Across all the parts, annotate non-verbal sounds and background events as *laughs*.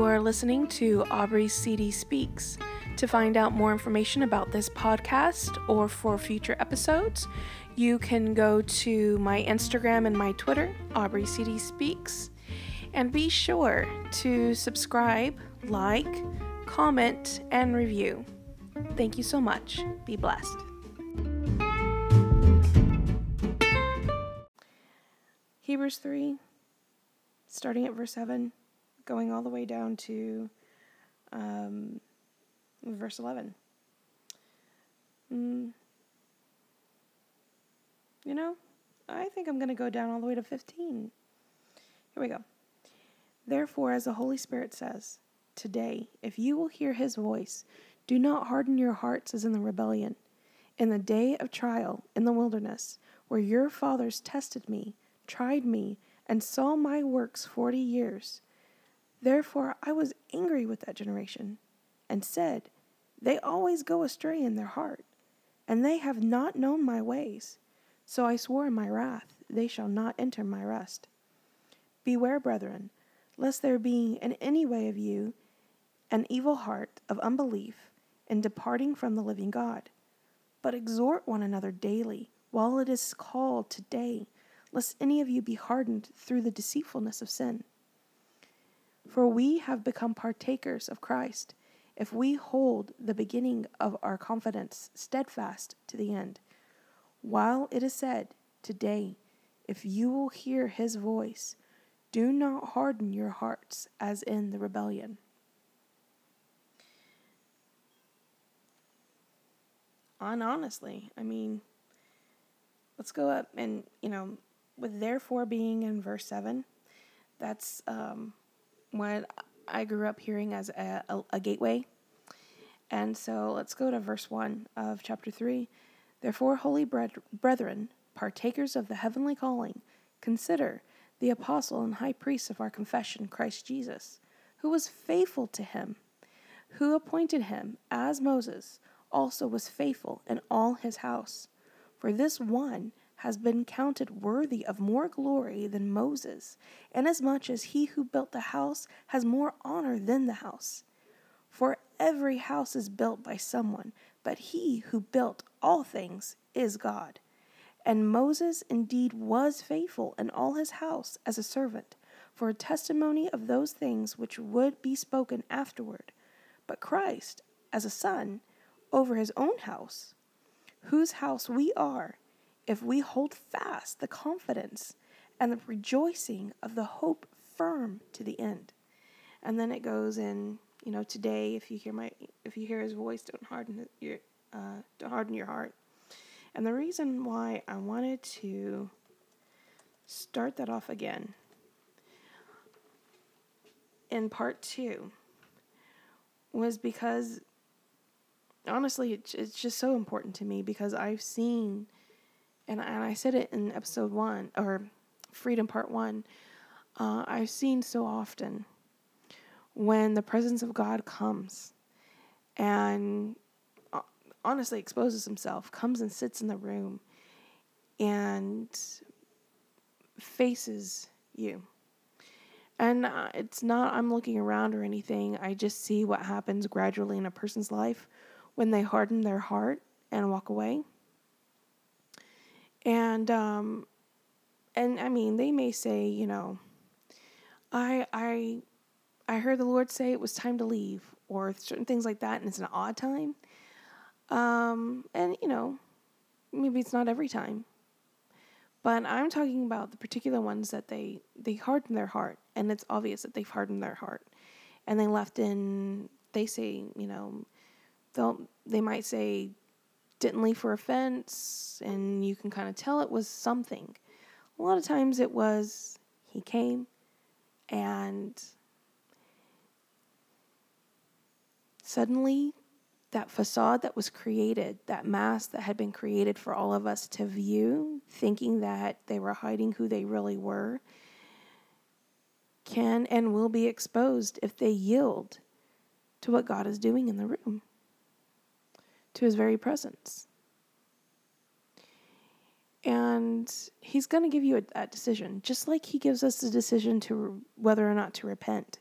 You are listening to Aubrey CD Speaks. To find out more information about this podcast or for future episodes, you can go to my Instagram and my Twitter, Aubrey CD Speaks. And be sure to subscribe, like, comment, and review. Thank you so much. Be blessed. Hebrews 3, starting at verse 7, going all the way down to um, verse 11. Mm. You know, I think I'm going to go down all the way to 15. Here we go. Therefore, as the Holy Spirit says, today, if you will hear his voice, do not harden your hearts as in the rebellion, in the day of trial in the wilderness, where your fathers tested me, tried me, and saw my works forty years. Therefore I was angry with that generation, and said, They always go astray in their heart, and they have not known my ways. So I swore in my wrath, They shall not enter my rest. Beware, brethren, lest there be in any way of you an evil heart of unbelief in departing from the living God. But exhort one another daily, while it is called today, lest any of you be hardened through the deceitfulness of sin. For we have become partakers of Christ if we hold the beginning of our confidence steadfast to the end. While it is said, Today, if you will hear his voice, do not harden your hearts as in the rebellion. On honestly, I mean, let's go up and, you know, with therefore being in verse 7, that's um, what I grew up hearing as a, a, a gateway. And so let's go to verse 1 of chapter 3. Therefore, holy brethren, partakers of the heavenly calling, consider the apostle and high priest of our confession, Christ Jesus, who was faithful to him, who appointed him, as Moses also was faithful in all his house. For this one has been counted worthy of more glory than Moses, inasmuch as he who built the house has more honor than the house. For every house is built by someone, but he who built all things is God. And Moses indeed was faithful in all his house as a servant, for a testimony of those things which would be spoken afterward, but Christ as a son over his own house, whose house we are if we hold fast the confidence and the rejoicing of the hope firm to the end. And then it goes in, you know, today if you hear my if you hear his voice, don't harden your uh, don't harden your heart. And the reason why I wanted to start that off again in part two was because honestly, it's, it's just so important to me because I've seen and and I said it in episode one or Freedom Part One. Uh, I've seen so often when the presence of God comes and uh, honestly exposes himself, comes and sits in the room and faces you. And uh, it's not, I'm looking around or anything. I just see what happens gradually in a person's life when they harden their heart and walk away. And um and I mean, they may say, you know, I I I heard the Lord say it was time to leave or certain things like that and it's an odd time. Um and you know, maybe it's not every time. But I'm talking about the particular ones that they they harden their heart and it's obvious that they've hardened their heart. And they left in they say, you know, they'll they might say didn't leave for offense, and you can kind of tell it was something. A lot of times it was he came and suddenly that facade that was created, that mask that had been created for all of us to view, thinking that they were hiding who they really were, can and will be exposed if they yield to what God is doing in the room to his very presence. And he's going to give you a, that decision, just like he gives us the decision to whether or not to repent.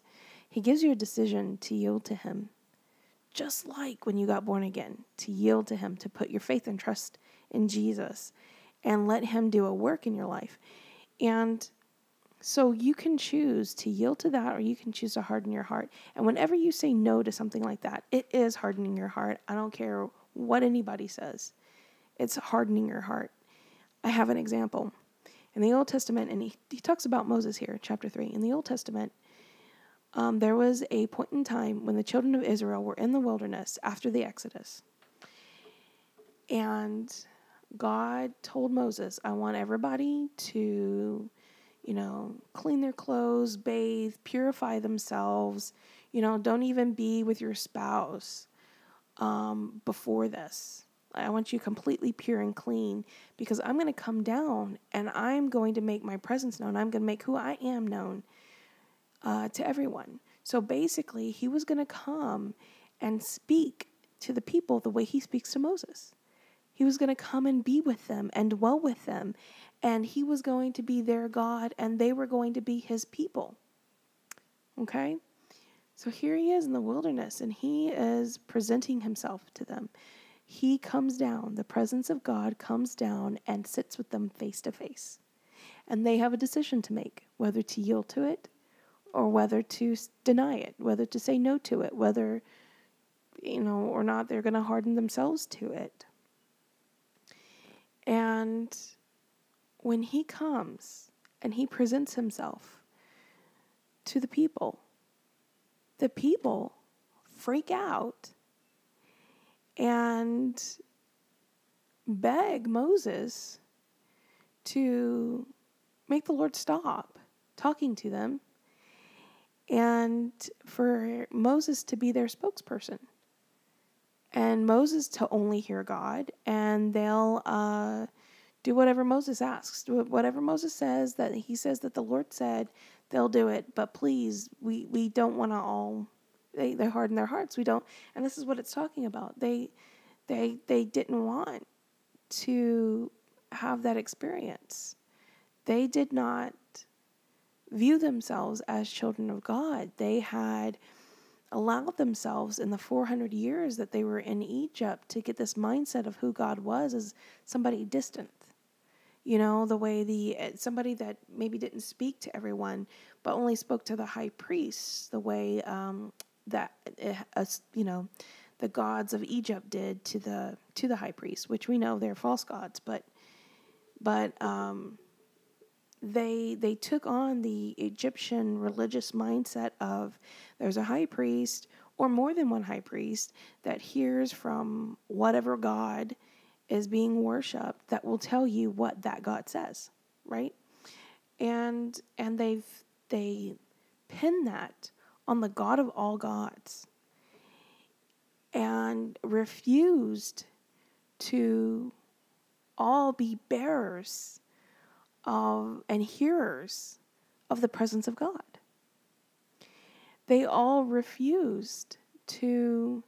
He gives you a decision to yield to Him, just like when you got born again, to yield to Him, to put your faith and trust in Jesus and let Him do a work in your life. And so you can choose to yield to that or you can choose to harden your heart. And whenever you say no to something like that, it is hardening your heart. I don't care what anybody says, it's hardening your heart. I have an example. In the Old Testament, and he, he talks about Moses here, chapter 3. In the Old Testament, um, there was a point in time when the children of Israel were in the wilderness after the Exodus. And God told Moses, I want everybody to, you know, clean their clothes, bathe, purify themselves. You know, don't even be with your spouse um, before this. I want you completely pure and clean because I'm going to come down and I'm going to make my presence known. I'm going to make who I am known uh, to everyone. So basically, he was going to come and speak to the people the way he speaks to Moses. He was going to come and be with them and dwell with them. And he was going to be their God and they were going to be his people. Okay? So here he is in the wilderness and he is presenting himself to them. He comes down, the presence of God comes down and sits with them face to face. And they have a decision to make whether to yield to it or whether to deny it, whether to say no to it, whether, you know, or not they're going to harden themselves to it. And when he comes and he presents himself to the people, the people freak out and beg Moses to make the Lord stop talking to them and for Moses to be their spokesperson. And Moses to only hear God, and they'll uh, do whatever Moses asks. Do whatever Moses says that he says that the Lord said, they'll do it. But please, we we don't want to all they they harden their hearts. We don't, and this is what it's talking about. They they they didn't want to have that experience. They did not view themselves as children of God. They had allowed themselves in the 400 years that they were in Egypt to get this mindset of who God was as somebody distant. You know, the way the eh, somebody that maybe didn't speak to everyone, but only spoke to the high priests, the way um, that uh, you know the gods of Egypt did to the to the high priest, which we know they're false gods, but but um, they they took on the Egyptian religious mindset of there's a high priest or more than one high priest that hears from whatever god is being worshiped that will tell you what that god says, right? And and they've they pin that on the God of all gods and refused to all be bearers of and hearers of the presence of God. They all refused to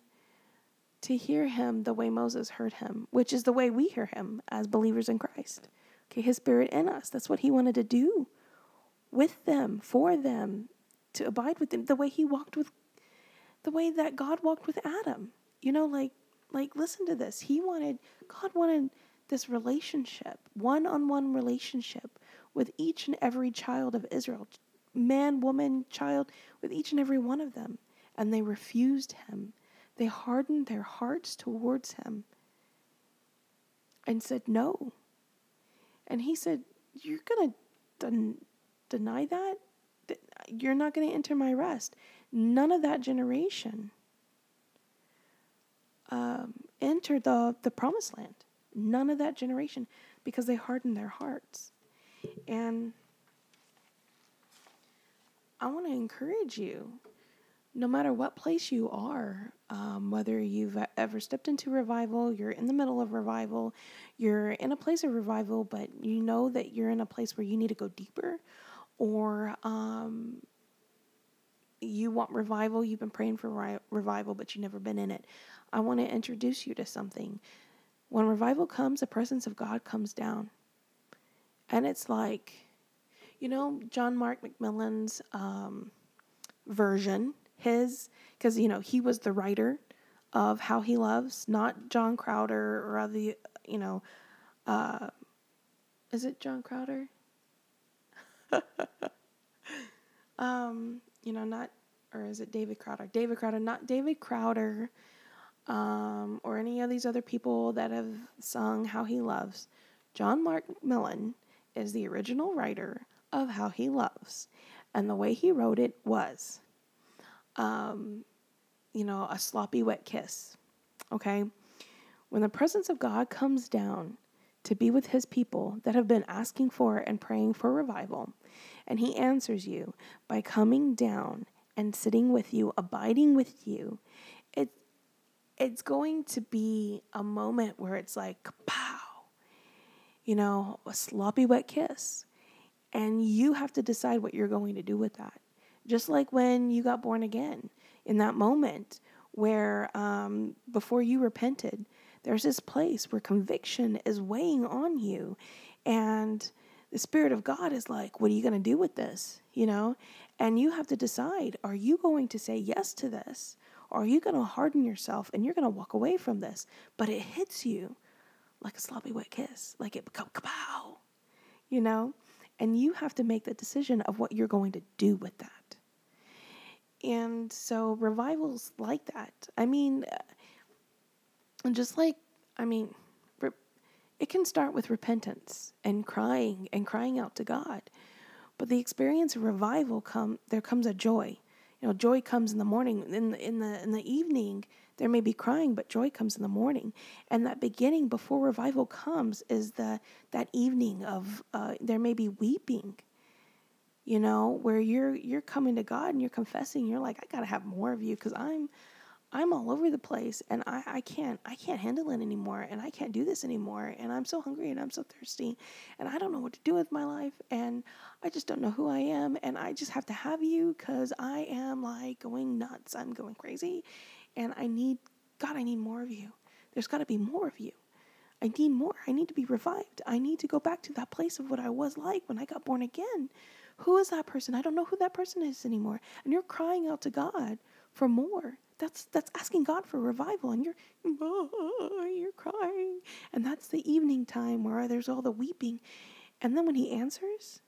to hear him the way Moses heard him, which is the way we hear him as believers in Christ. Okay, his spirit in us. That's what he wanted to do with them, for them, to abide with them, the way he walked with the way that God walked with Adam. You know, like like listen to this. He wanted God wanted this relationship, one on one relationship with each and every child of Israel man, woman, child, with each and every one of them. And they refused him. They hardened their hearts towards him and said no. And he said, You're going to den- deny that? You're not going to enter my rest. None of that generation um, entered the, the promised land. None of that generation because they hardened their hearts. And I want to encourage you, no matter what place you are, um, whether you've ever stepped into revival, you're in the middle of revival, you're in a place of revival, but you know that you're in a place where you need to go deeper, or um, you want revival, you've been praying for ri- revival, but you've never been in it. I want to introduce you to something when revival comes, the presence of God comes down. And it's like, you know, John Mark McMillan's um, version, his, because, you know, he was the writer of How He Loves, not John Crowder or other, you know, uh, is it John Crowder? *laughs* um, you know, not, or is it David Crowder? David Crowder, not David Crowder, um, or any of these other people that have sung How He Loves. John Mark McMillan is the original writer of How He Loves. And the way he wrote it was, um, you know, a sloppy wet kiss. Okay? When the presence of God comes down to be with his people that have been asking for and praying for revival, and he answers you by coming down and sitting with you, abiding with you, it, it's going to be a moment where it's like, pow, you know, a sloppy wet kiss. And you have to decide what you're going to do with that. Just like when you got born again, in that moment where um, before you repented, there's this place where conviction is weighing on you. And the Spirit of God is like, what are you going to do with this? You know? And you have to decide are you going to say yes to this? Or are you going to harden yourself and you're going to walk away from this? But it hits you like a sloppy wet kiss, like it become kapow, you know? And you have to make the decision of what you're going to do with that. And so revivals like that. I mean, uh, just like, I mean, it can start with repentance and crying and crying out to God. But the experience of revival come there comes a joy. You know, joy comes in the morning. In the, in the in the evening, there may be crying, but joy comes in the morning. And that beginning before revival comes is the that evening of uh, there may be weeping you know, where you're you're coming to God and you're confessing, you're like, I gotta have more of you because I'm I'm all over the place and I, I can't I can't handle it anymore and I can't do this anymore and I'm so hungry and I'm so thirsty and I don't know what to do with my life and I just don't know who I am and I just have to have you because I am like going nuts. I'm going crazy and I need God, I need more of you. There's gotta be more of you. I need more. I need to be revived. I need to go back to that place of what I was like when I got born again who is that person? I don't know who that person is anymore. And you're crying out to God for more. That's that's asking God for revival, and you're oh, *laughs* you're crying, and that's the evening time where there's all the weeping, and then when He answers,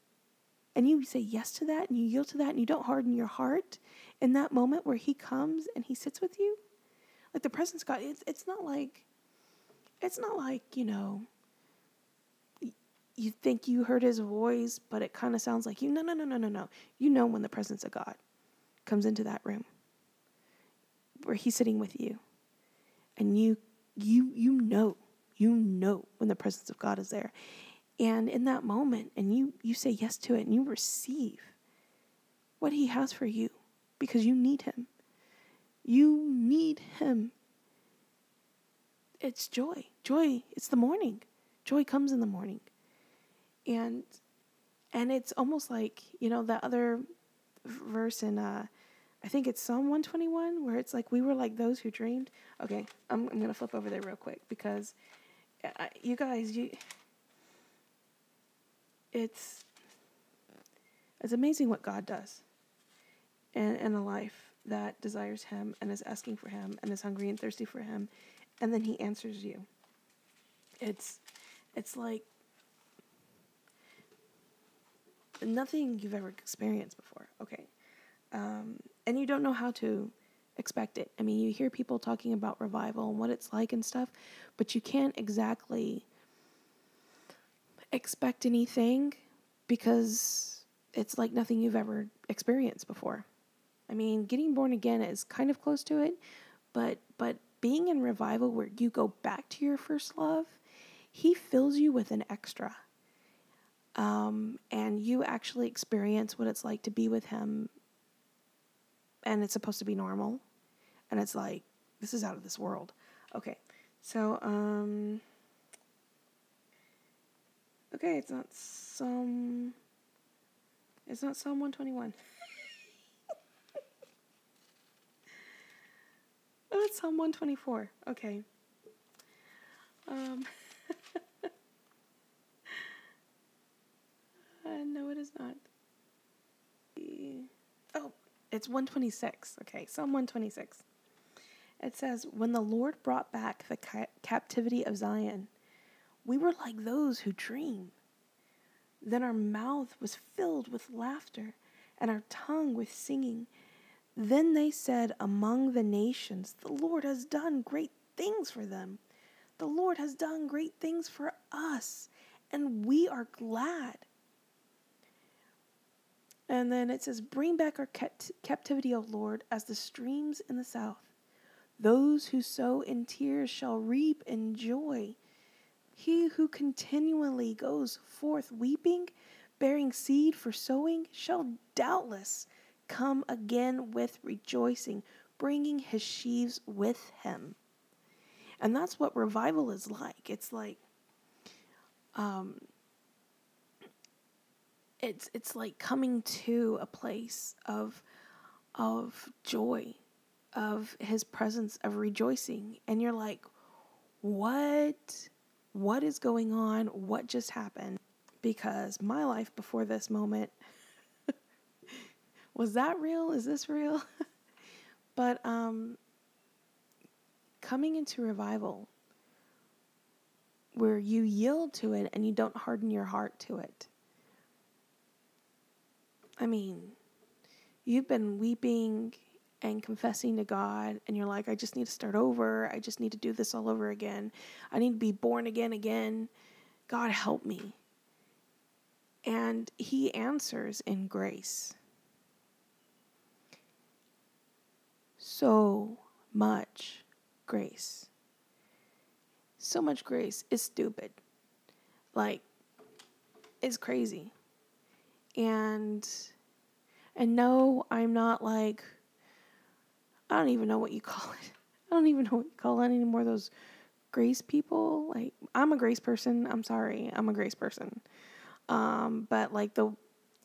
and you say yes to that, and you yield to that, and you don't harden your heart in that moment where He comes and He sits with you, like the presence of God. It's it's not like, it's not like you know you think you heard his voice, but it kind of sounds like you. No, no, no, no, no, no. You know when the presence of God comes into that room where he's sitting with you. And you you you know, you know when the presence of God is there. And in that moment and you you say yes to it and you receive what he has for you because you need him. You need him. It's joy. Joy, it's the morning. Joy comes in the morning and and it's almost like you know the other verse in uh I think it's Psalm 121 where it's like we were like those who dreamed. Okay, I'm I'm gonna flip over there real quick because uh, you guys you it's it's amazing what God does in in a life that desires Him and is asking for Him and is hungry and thirsty for Him, and then He answers you. It's it's like nothing you've ever experienced before. Okay. Um, and you don't know how to expect it. I mean, you hear people talking about revival and what it's like and stuff, but you can't exactly expect anything because it's like nothing you've ever experienced before. I mean, getting born again is kind of close to it, but but being in revival where you go back to your first love, he fills you with an extra um, and you actually experience what it's like to be with him and it's supposed to be normal and it's like this is out of this world. Okay so um okay it's not some it's not psalm 121 oh it's psalm 124 okay um *laughs* Uh, no, it is not. Oh, it's 126. Okay, Psalm 126. It says, When the Lord brought back the ca- captivity of Zion, we were like those who dream. Then our mouth was filled with laughter, and our tongue with singing. Then they said among the nations, The Lord has done great things for them. The Lord has done great things for us, and we are glad. And then it says, Bring back our captivity, O Lord, as the streams in the south. Those who sow in tears shall reap in joy. He who continually goes forth weeping, bearing seed for sowing, shall doubtless come again with rejoicing, bringing his sheaves with him. And that's what revival is like. It's like, um, it's it's like coming to a place of of joy, of his presence, of rejoicing, and you're like, what? What is going on? What just happened? Because my life before this moment was that real? Is this real? *laughs* but um coming into revival where you yield to it and you don't harden your heart to it. I mean, you've been weeping and confessing to God, and you're like, I just need to start over. I just need to do this all over again. I need to be born again, again. God, help me. And He answers in grace. So much grace. So much grace is stupid. Like, it's crazy. And and no, I'm not like I don't even know what you call it. *laughs* I don't even know what you call it anymore. Those grace people. Like I'm a grace person. I'm sorry. I'm a grace person. Um, but like the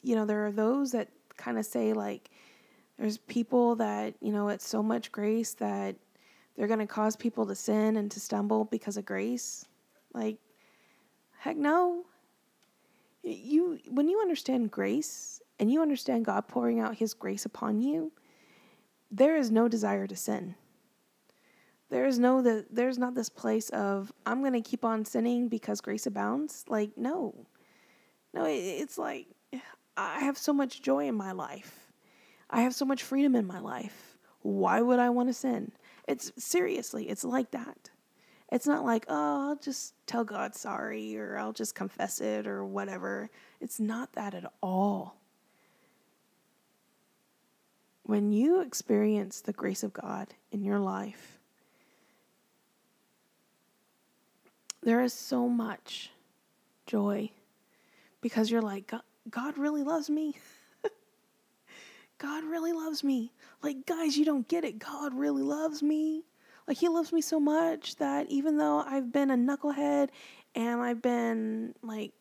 you know, there are those that kind of say like there's people that, you know, it's so much grace that they're going to cause people to sin and to stumble because of grace. Like, heck no. You, when you understand grace and you understand God pouring out His grace upon you, there is no desire to sin. There is no that there's not this place of I'm going to keep on sinning because grace abounds. Like no, no, it's like I have so much joy in my life. I have so much freedom in my life. Why would I want to sin? It's seriously, it's like that. It's not like, oh, I'll just tell God sorry or I'll just confess it or whatever. It's not that at all. When you experience the grace of God in your life, there is so much joy because you're like, God really loves me. *laughs* God really loves me. Like, guys, you don't get it. God really loves me. Like, He loves me so much that even though I've been a knucklehead and I've been like,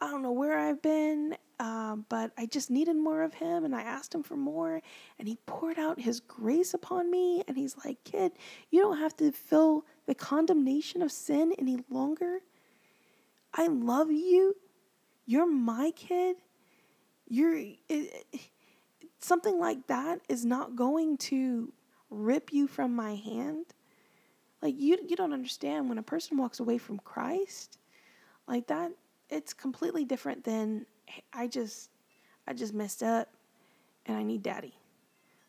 I don't know where I've been, uh, but I just needed more of Him and I asked Him for more and He poured out His grace upon me. And He's like, kid, you don't have to feel the condemnation of sin any longer. I love you. You're my kid. You're. It, something like that is not going to rip you from my hand. Like you you don't understand when a person walks away from Christ, like that it's completely different than I just I just messed up and I need daddy.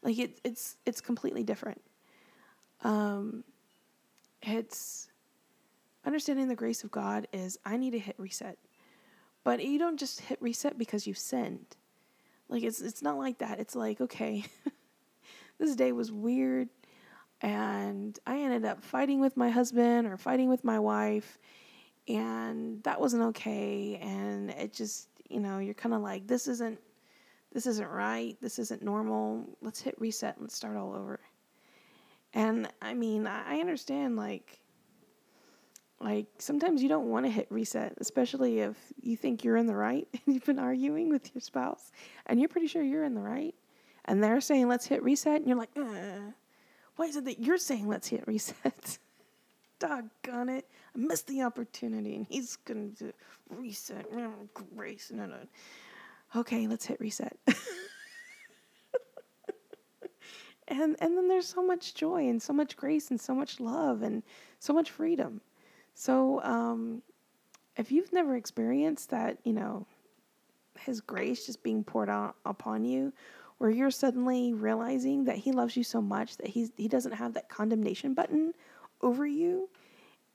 Like it, it's it's completely different. Um it's understanding the grace of God is I need to hit reset. But you don't just hit reset because you've sinned. Like it's it's not like that. It's like, okay, *laughs* this day was weird and I ended up fighting with my husband or fighting with my wife and that wasn't okay and it just, you know, you're kind of like this isn't this isn't right. This isn't normal. Let's hit reset and start all over. And I mean, I understand like like sometimes you don't want to hit reset, especially if you think you're in the right *laughs* and you've been arguing with your spouse and you're pretty sure you're in the right. And they're saying, let's hit reset. And you're like, uh, why is it that you're saying, let's hit reset? *laughs* Doggone it. I missed the opportunity and he's going to reset. Grace. No, no. Okay, let's hit reset. *laughs* And and then there's so much joy and so much grace and so much love and so much freedom. So um, if you've never experienced that, you know, his grace just being poured out upon you, where you're suddenly realizing that he loves you so much that he's he doesn't have that condemnation button over you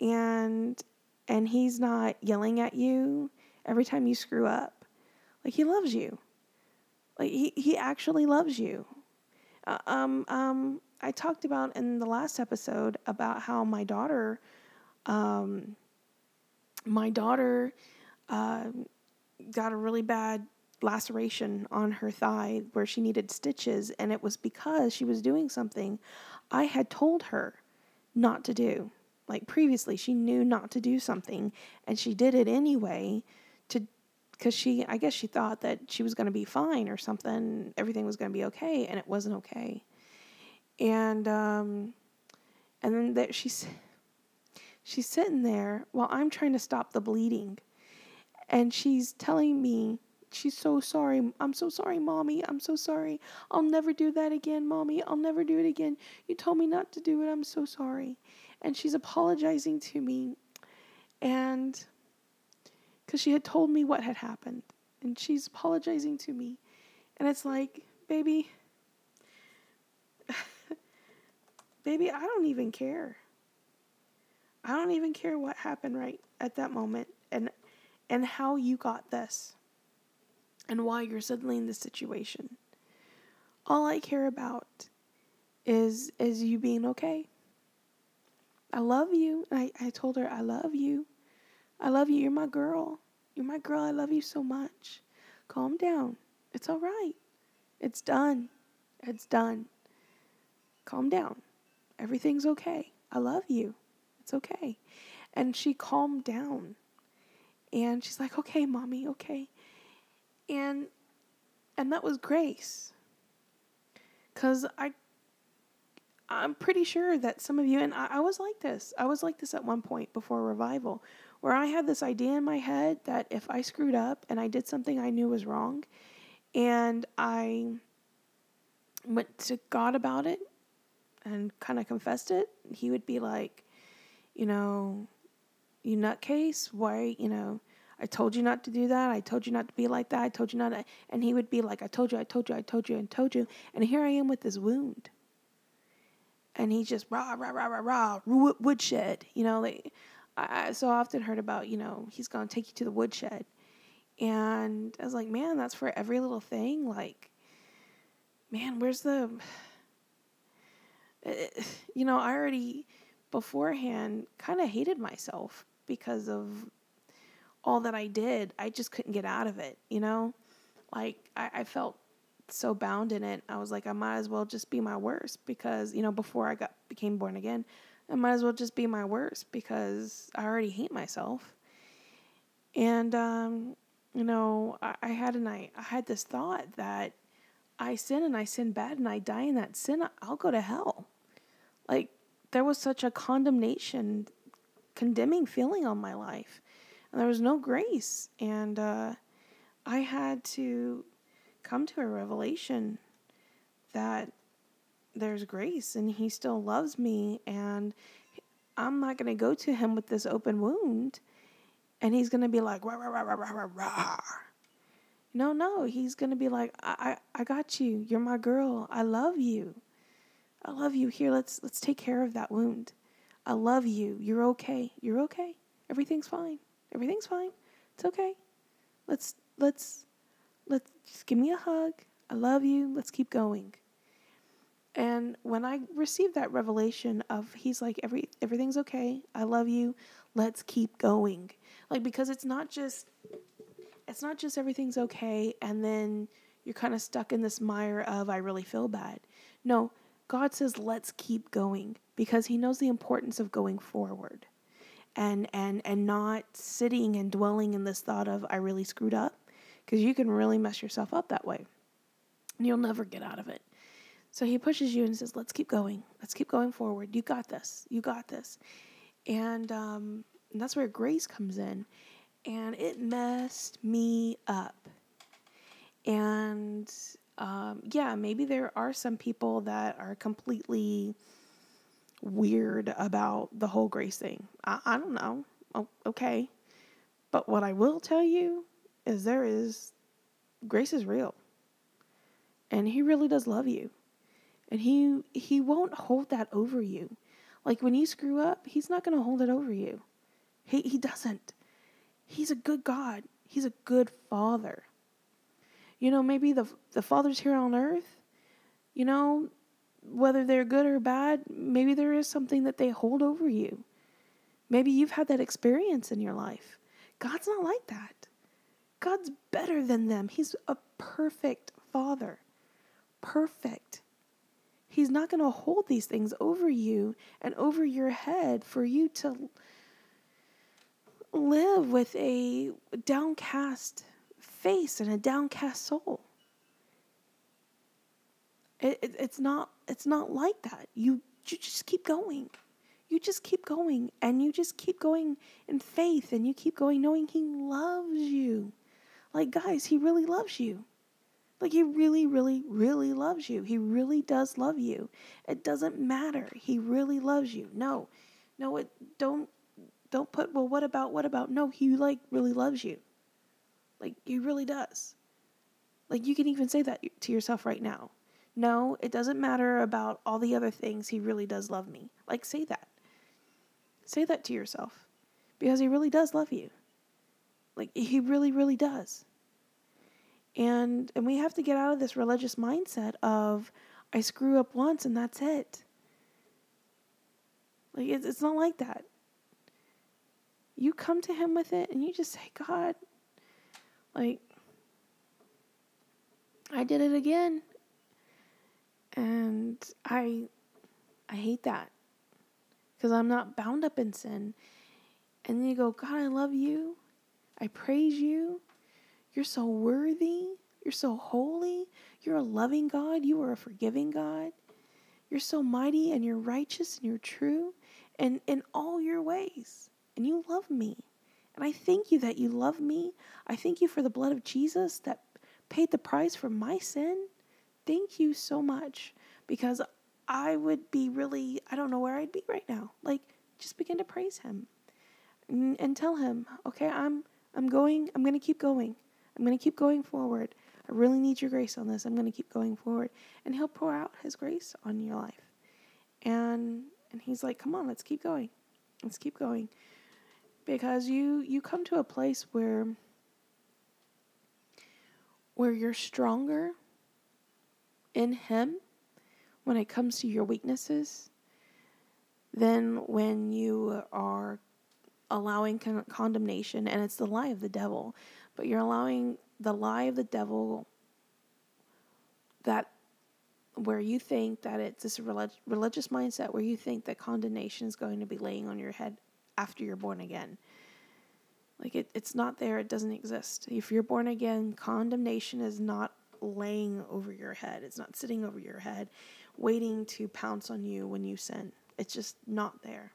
and and he's not yelling at you every time you screw up. Like he loves you. Like he, he actually loves you. Uh, um, um, I talked about in the last episode about how my daughter, um, my daughter, uh, got a really bad laceration on her thigh where she needed stitches, and it was because she was doing something I had told her not to do. Like previously, she knew not to do something, and she did it anyway to because she I guess she thought that she was going to be fine or something, everything was going to be okay, and it wasn't okay. And um, and then that she's she's sitting there while I'm trying to stop the bleeding, and she's telling me she's so sorry. I'm so sorry, mommy. I'm so sorry. I'll never do that again, mommy. I'll never do it again. You told me not to do it. I'm so sorry. And she's apologizing to me. And because she had told me what had happened. And she's apologizing to me. And it's like, baby, *laughs* baby, I don't even care. I don't even care what happened right at that moment and and how you got this and why you're suddenly in this situation. All I care about is is you being okay. I love you. I, I told her I love you. I love you. You're my girl. You're my girl. I love you so much. Calm down. It's all right. It's done. It's done. Calm down. Everything's okay. I love you. It's okay. And she calmed down. And she's like, "Okay, mommy, okay." And and that was grace. Cuz I I'm pretty sure that some of you and I, I was like this. I was like this at one point before revival where I had this idea in my head that if I screwed up and I did something I knew was wrong and I went to God about it and kind of confessed it, he would be like, you know, you nutcase, why, you know, I told you not to do that. I told you not to be like that. I told you not to. And he would be like, I told you, I told you, I told you, and told you. And here I am with this wound. And he just rah, rah, rah, rah, rah, woodshed. You know, like, I, I so often heard about, you know, he's going to take you to the woodshed. And I was like, man, that's for every little thing. Like, man, where's the. *sighs* Eh, eh, you know, I already beforehand kind of hated myself because of all that I did. I just couldn't get out of it, you know? Like, I, I felt so bound in it. I was like, I might as well just be my worst because, you know, before I got became born again, I might as well just be my worst because I already hate myself. And um, you know, I, I had an I, I had this thought that I sin and I sin bad and I die in that sin, I'll go to hell. Like there was such a condemnation, condemning feeling on my life, and there was no grace. And uh, I had to come to a revelation that there's grace and he still loves me and I'm not going to go to him with this open wound and he's going to be like rah, rah, rah, rah, rah, rah. No, no, he's going to be like I, I I got you. You're my girl. I love you. I love you. Here, let's let's take care of that wound. I love you. You're okay. You're okay. Everything's fine. Everything's fine. It's okay. Let's let's let's just give me a hug. I love you. Let's keep going. And when I received that revelation of he's like every everything's okay. I love you. Let's keep going. Like because it's not just it's not just everything's okay and then you're kind of stuck in this mire of I really feel bad. No, God says let's keep going because he knows the importance of going forward. And and and not sitting and dwelling in this thought of I really screwed up because you can really mess yourself up that way. And you'll never get out of it. So he pushes you and says, "Let's keep going. Let's keep going forward. You got this. You got this." And, um, and that's where grace comes in, and it messed me up. And Um, yeah, maybe there are some people that are completely weird about the whole grace thing. I, I don't know. Oh, okay. But what I will tell you is there is grace is real. And he really does love you. And he he won't hold that over you. Like when you screw up, he's not going to hold it over you. He he doesn't. He's a good God. He's a good father. You know, maybe the the fathers here on earth, you know, whether they're good or bad, maybe there is something that they hold over you. Maybe you've had that experience in your life. God's not like that. God's better than them. He's a perfect father. Perfect. He's not going to hold these things over you and over your head for you to live with a downcast face and a downcast soul. It, it, it's not it's not like that. You you just keep going. You just keep going and you just keep going in faith and you keep going knowing he loves you. Like guys, he really loves you. Like he really really really loves you. He really does love you. It doesn't matter. He really loves you. No. No, it don't don't put well what about what about no, he like really loves you. Like he really does. Like you can even say that to yourself right now. No, it doesn't matter about all the other things. He really does love me. Like, say that. Say that to yourself because he really does love you. Like, he really, really does. And, and we have to get out of this religious mindset of, I screw up once and that's it. Like, it's, it's not like that. You come to him with it and you just say, God, like, I did it again. And I I hate that. Cuz I'm not bound up in sin. And then you go, "God, I love you. I praise you. You're so worthy. You're so holy. You're a loving God. You are a forgiving God. You're so mighty and you're righteous and you're true and in all your ways. And you love me. And I thank you that you love me. I thank you for the blood of Jesus that paid the price for my sin thank you so much because I would be really, I don't know where I'd be right now. Like, just begin to praise Him and, and tell Him, okay, I'm, I'm going, I'm going to keep going. I'm going to keep going forward. I really need your grace on this. I'm going to keep going forward. And He'll pour out His grace on your life. And, and He's like, come on, let's keep going. Let's keep going. Because you, you come to a place where, where you're stronger in Him when it comes to your weaknesses than when you are allowing con- condemnation, and it's the lie of the devil, but you're allowing the lie of the devil that where you think that it's this relig- religious mindset where you think that condemnation is going to be laying on your head after you're born again. Like it, it's not there, it doesn't exist. If you're born again, condemnation is not laying over your head. It's not sitting over your head, waiting to pounce on you when you sin. It's just not there.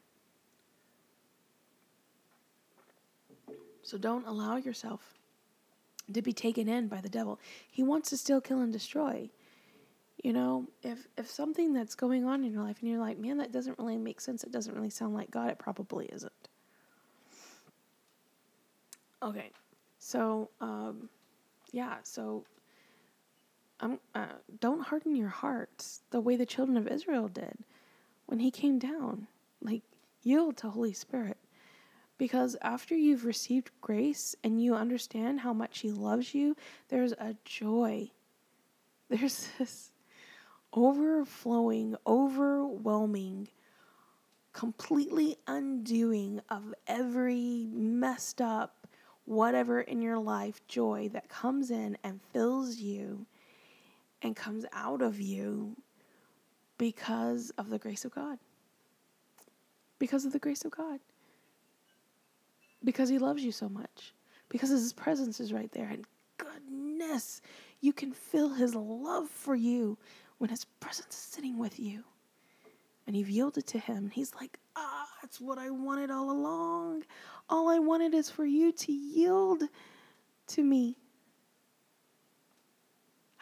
So don't allow yourself to be taken in by the devil. He wants to steal, kill, and destroy. You know, if if something that's going on in your life and you're like, man, that doesn't really make sense, it doesn't really sound like God, it probably isn't. Okay, so um, yeah, so um, uh, don't harden your hearts the way the children of Israel did when he came down. Like, yield to Holy Spirit. Because after you've received grace and you understand how much He loves you, there's a joy. *laughs* There's this overflowing, overwhelming, completely undoing of every messed up, whatever in your life joy that comes in and fills you and comes out of you because of the grace of God. Because of the grace of God. Because He loves you so much. Because His presence is right there. And goodness, you can feel His love for you when His presence is sitting with you. And you've yielded to Him. He's like, ah, that's what I wanted all along. All I wanted is for you to yield to me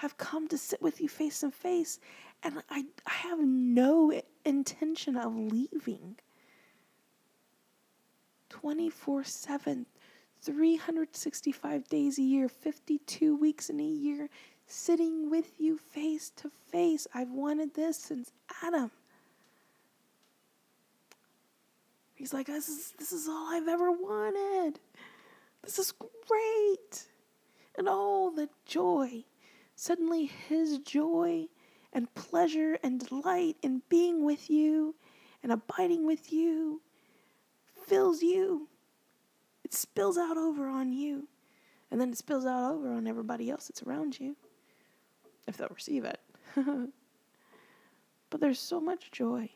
I've come to sit with you face to face, and I, I have no intention of leaving. 24 7, 365 days a year, 52 weeks in a year, sitting with you face to face. I've wanted this since Adam. He's like, this is, this is all I've ever wanted. This is great. And all the joy. Suddenly, his joy and pleasure and delight in being with you and abiding with you fills you. It spills out over on you. And then it spills out over on everybody else that's around you, if they'll receive it. *laughs* but there's so much joy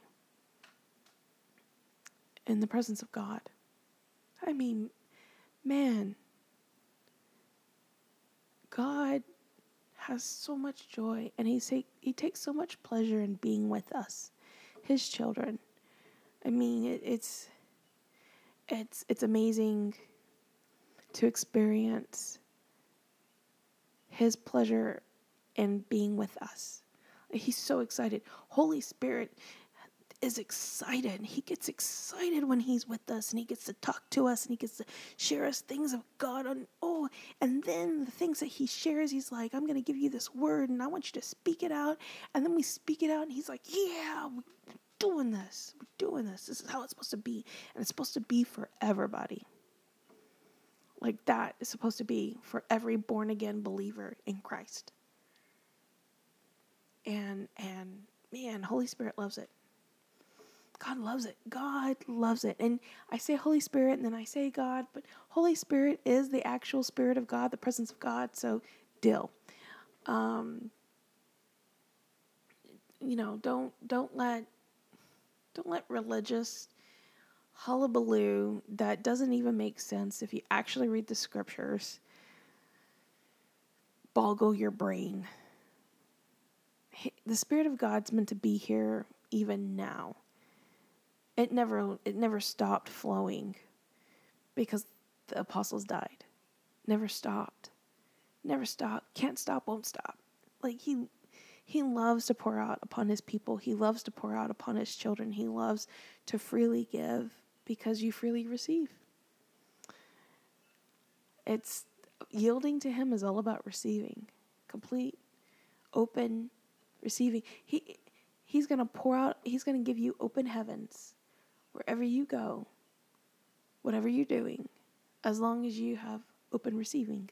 in the presence of God. I mean, man, God has so much joy and he say, he takes so much pleasure in being with us, his children. I mean, it, it's it's it's amazing to experience his pleasure in being with us. He's so excited. Holy Spirit is excited. He gets excited when he's with us and he gets to talk to us and he gets to share us things of God. And oh, and then the things that he shares, he's like, I'm going to give you this word and I want you to speak it out. And then we speak it out and he's like, Yeah, we're doing this. We're doing this. This is how it's supposed to be. And it's supposed to be for everybody. Like that is supposed to be for every born again believer in Christ. And and man, Holy Spirit loves it. God loves it. God loves it. And I say Holy Spirit and then I say God, but Holy Spirit is the actual Spirit of God, the presence of God. So, dill. Um, you know, don't don't let don't let religious hullabaloo that doesn't even make sense if you actually read the scriptures boggle your brain. The Spirit of God's meant to be here even now it never it never stopped flowing because the apostles died. Never stopped. Never stopped. Can't stop, won't stop. Like he he loves to pour out upon his people. He loves to pour out upon his children. He loves to freely give because you freely receive. It's yielding to him is all about receiving. Complete, open, receiving. He he's going to pour out he's going to give you open heavens wherever you go, whatever you're doing, as long as you have open receiving.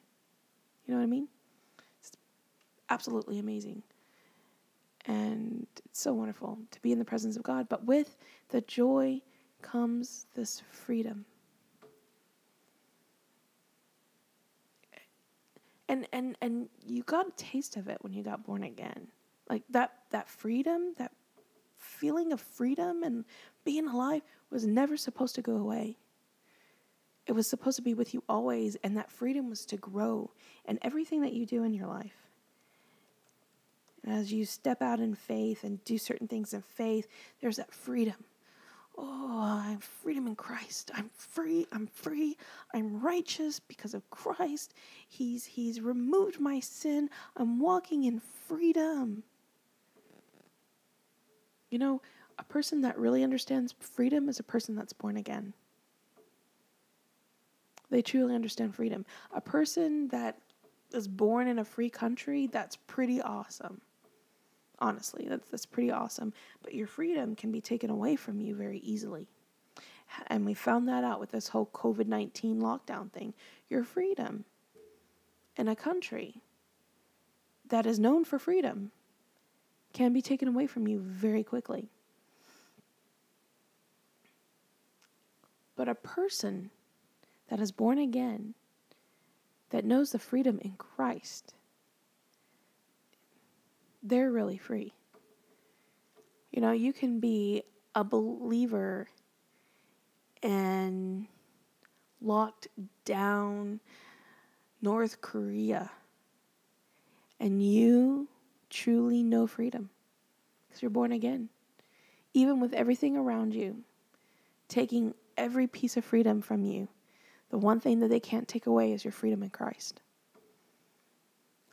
You know what I mean? It's absolutely amazing. And it's so wonderful to be in the presence of God. But with the joy comes this freedom. And and and you got a taste of it when you got born again. Like that that freedom, that feeling of freedom and being alive was never supposed to go away. It was supposed to be with you always, and that freedom was to grow in everything that you do in your life. As you step out in faith and do certain things in faith, there's that freedom. Oh, I'm freedom in Christ. I'm free. I'm free. I'm righteous because of Christ. He's He's removed my sin. I'm walking in freedom. You know, a person that really understands freedom is a person that's born again. They truly understand freedom. A person that is born in a free country, that's pretty awesome. Honestly, that's, that's pretty awesome. But your freedom can be taken away from you very easily. And we found that out with this whole COVID 19 lockdown thing. Your freedom in a country that is known for freedom can be taken away from you very quickly. But a person that is born again, that knows the freedom in Christ, they're really free. You know, you can be a believer and locked down North Korea, and you truly know freedom because you're born again. Even with everything around you, taking every piece of freedom from you. The one thing that they can't take away is your freedom in Christ.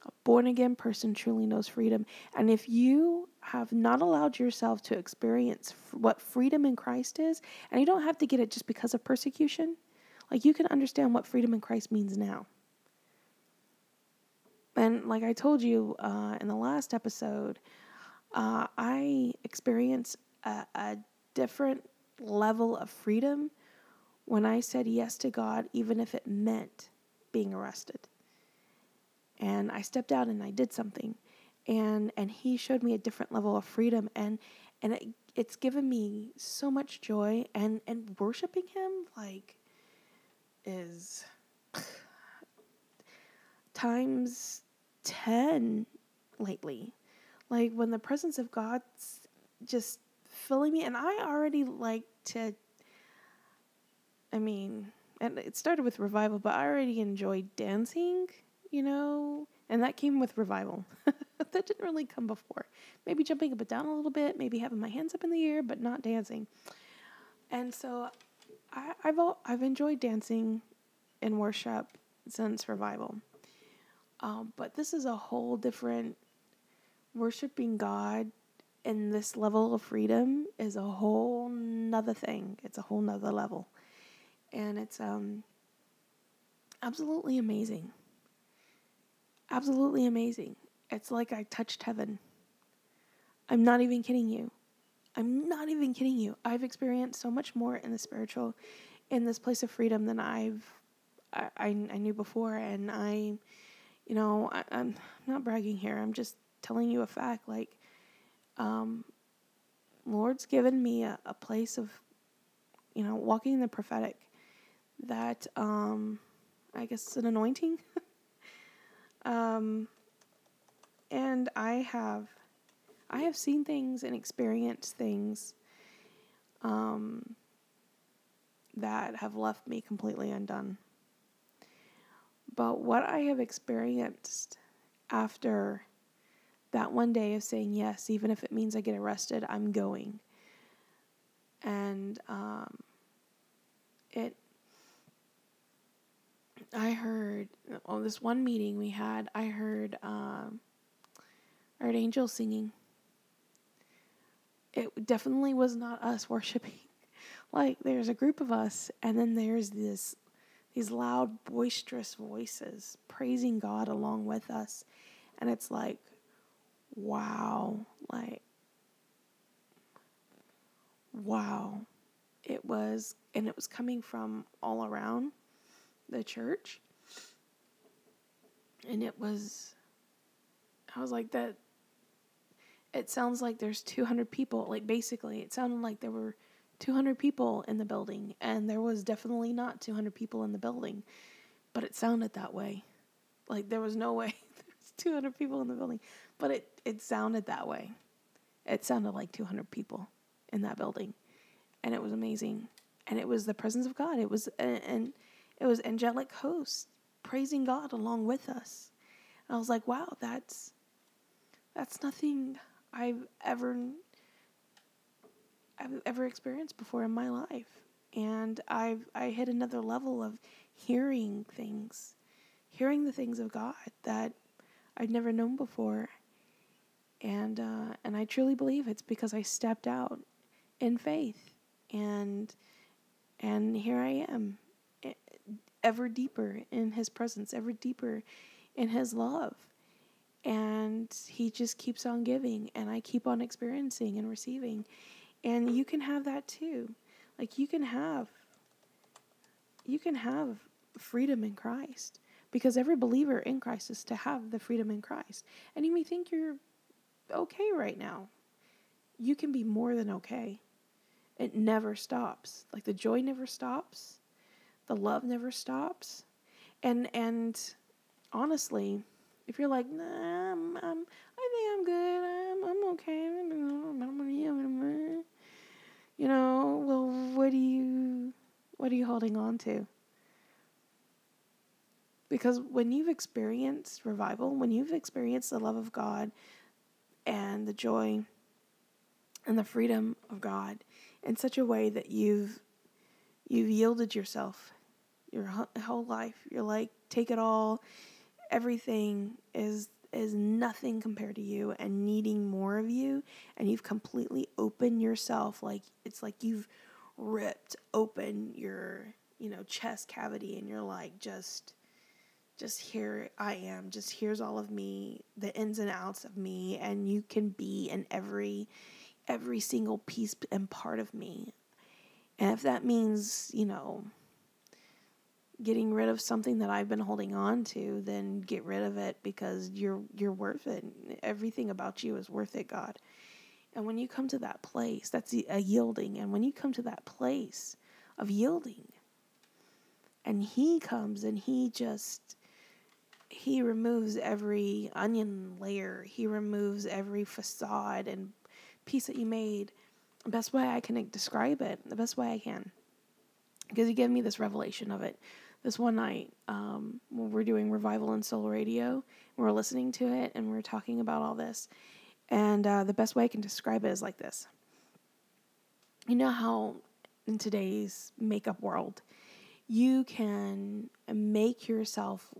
A born again person truly knows freedom. And if you have not allowed yourself to experience what freedom in Christ is, and you don't have to get it just because of persecution, like you can understand what freedom in Christ means now. And like I told you uh, in the last episode, uh, I experienced a, a different level of freedom when I said yes to God, even if it meant being arrested. And I stepped out and I did something, and and He showed me a different level of freedom, and and it, it's given me so much joy, and and worshiping Him like is *sighs* times 10 lately. Like when the presence of God's just filling me, and I already like to, I mean, and it started with revival, but I already enjoyed dancing, you know, and that came with revival. *laughs* that didn't really come before. Maybe jumping up and down a little bit, maybe having my hands up in the air, but not dancing. And so I, have I've enjoyed dancing in worship since revival. Um, but this is a whole different worshiping God and this level of freedom is a whole nother thing. It's a whole nother level. And it's um absolutely amazing. Absolutely amazing. It's like I touched heaven. I'm not even kidding you. I'm not even kidding you. I've experienced so much more in the spiritual, in this place of freedom than I've I, I, I knew before, and I, you know, I, I'm not bragging here. I'm just telling you a fact. Like, um, Lord's given me a, a place of, you know, walking in the prophetic. That um, I guess it's an anointing. *laughs* um, and I have I have seen things and experienced things um, that have left me completely undone. But what I have experienced after that one day of saying yes, even if it means I get arrested, I'm going. And um, it, I heard, on this one meeting we had, I heard, um, I heard angels singing it definitely was not us *laughs* worshiping. Like there's a group of us and then there's this these loud boisterous voices praising God along with us. And it's like wow, like wow. It was and it was coming from all around the church. And it was I was like that it sounds like there's 200 people. Like, basically, it sounded like there were 200 people in the building, and there was definitely not 200 people in the building, but it sounded that way. Like, there was no *laughs* way there was 200 people in the building, but it, it sounded that way. It sounded like 200 people in that building, and it was amazing. And it was the presence of God. It was, and it was angelic hosts praising God along with us. And I was like, wow, that's that's nothing I've ever I've ever experienced before in my life. And I've I hit another level of hearing things, hearing the things of God that I'd never known before. And uh, and I truly believe it's because I stepped out in faith and and here I am ever deeper in his presence, ever deeper in his love and he just keeps on giving and i keep on experiencing and receiving and you can have that too. Like you can have you can have freedom in christ because every believer in christ is to have the freedom in christ. And you may think you're okay right now. You can be more than okay. It never stops. Like the joy never stops. The love never stops. And and honestly if you're like, nah, I'm, I'm, I think I'm good, I'm, I'm okay, you know, well, what are you, what are you holding on to? Because when you've experienced revival, when you've experienced the love of God and the joy and the freedom of God in such a way that you've you've yielded yourself your whole life, you're like, take it all everything is is nothing compared to you and needing more of you and you've completely opened yourself like it's like you've ripped open your you know chest cavity and you're like just just here I am, just here's all of me, the ins and outs of me, and you can be in every every single piece and part of me. And if that means, you know, getting rid of something that I've been holding on to, then get rid of it because you're you're worth it. Everything about you is worth it, God. And when you come to that place, that's a yielding. And when you come to that place of yielding, and He comes and He just he removes every onion layer. He removes every facade and piece that you made. The best way I can describe it, the best way I can. Because he gave me this revelation of it. This one night, um, when we're doing Revival and Soul Radio, we're listening to it and we're talking about all this. And uh, the best way I can describe it is like this. You know how in today's makeup world, you can make yourself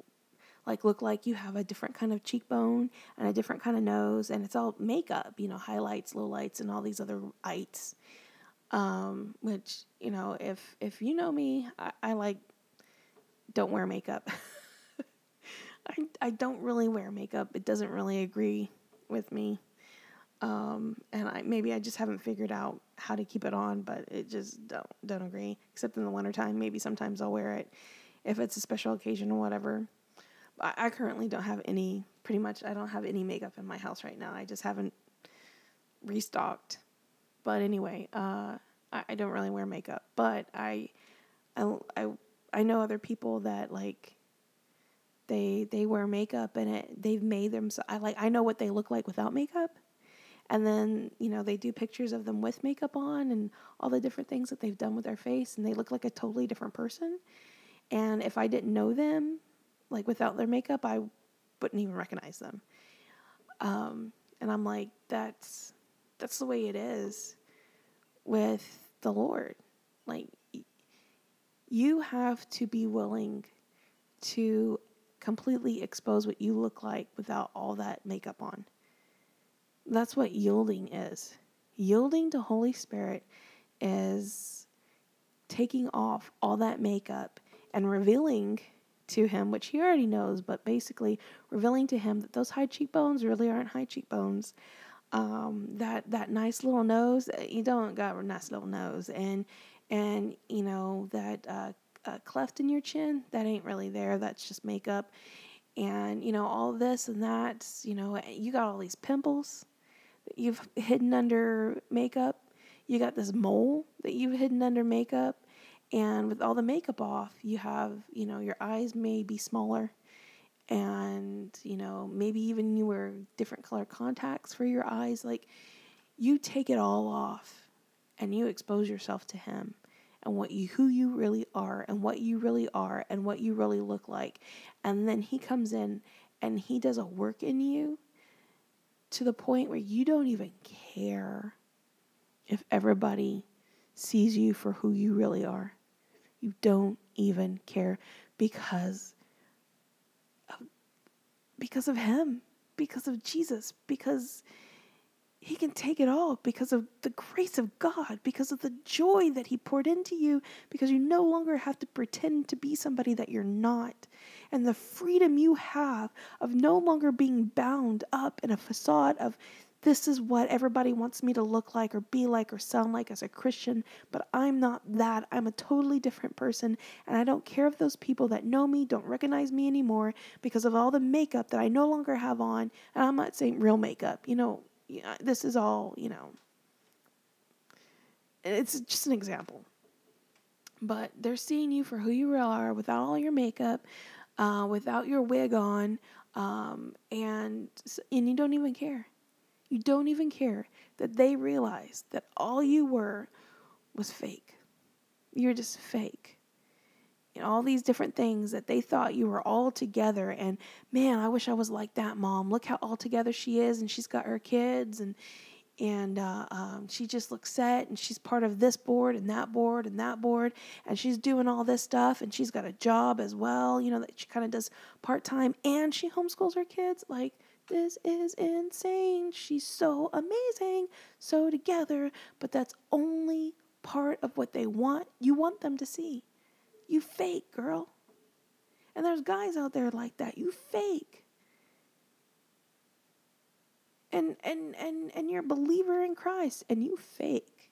like look like you have a different kind of cheekbone and a different kind of nose and it's all makeup you know highlights lowlights and all these other ites um, which you know if if you know me i, I like don't wear makeup *laughs* I, I don't really wear makeup it doesn't really agree with me um, and I maybe I just haven't figured out how to keep it on, but it just don't don't agree. Except in the wintertime, maybe sometimes I'll wear it if it's a special occasion or whatever. I, I currently don't have any, pretty much, I don't have any makeup in my house right now. I just haven't restocked. But anyway, uh, I, I don't really wear makeup, but I, I, I, I know other people that like they they wear makeup and it they've made them so I like I know what they look like without makeup. And then, you know, they do pictures of them with makeup on and all the different things that they've done with their face and they look like a totally different person. And if I didn't know them, like without their makeup, I wouldn't even recognize them. Um, and I'm like, that's that's the way it is with the Lord. Like you have to be willing to completely expose what you look like without all that makeup on. That's what yielding is. Yielding to Holy Spirit is taking off all that makeup and revealing to him, which he already knows, but basically revealing to him that those high cheekbones really aren't high cheekbones. Um, that that nice little nose, uh, you don't got a nice little nose, and and you know that uh, uh, cleft in your chin, that ain't really there. That's just makeup, and you know all this and that. You know you got all these pimples that you've hidden under makeup. You got this mole that you've hidden under makeup and with all the makeup off, you have, you know, your eyes may be smaller and, you know, maybe even you wear different color contacts for your eyes. Like you take it all off and you expose yourself to him and what you who you really are and what you really are and what you really look like. And then he comes in and he does a work in you to the point where you don't even care if everybody sees you for who you really are. You don't even care because of, because of him, because of Jesus, because he can take it all because of the grace of God, because of the joy that he poured into you, because you no longer have to pretend to be somebody that you're not. And the freedom you have of no longer being bound up in a facade of this is what everybody wants me to look like or be like or sound like as a Christian, but I'm not that. I'm a totally different person, and I don't care if those people that know me don't recognize me anymore because of all the makeup that I no longer have on. And I'm not saying real makeup, you know, this is all, you know, it's just an example. But they're seeing you for who you are without all your makeup, uh, without your wig on, um, and and you don't even care. You don't even care that they realize that all you were was fake. You're just fake. And all these different things that they thought you were all together. And man, I wish I was like that mom. Look how all together she is, and she's got her kids. And and uh, um, she just looks set and she's part of this board and that board and that board and she's doing all this stuff and she's got a job as well you know that she kind of does part-time and she homeschools her kids like this is insane she's so amazing so together but that's only part of what they want you want them to see you fake girl and there's guys out there like that you fake and and and and you're a believer in Christ and you fake.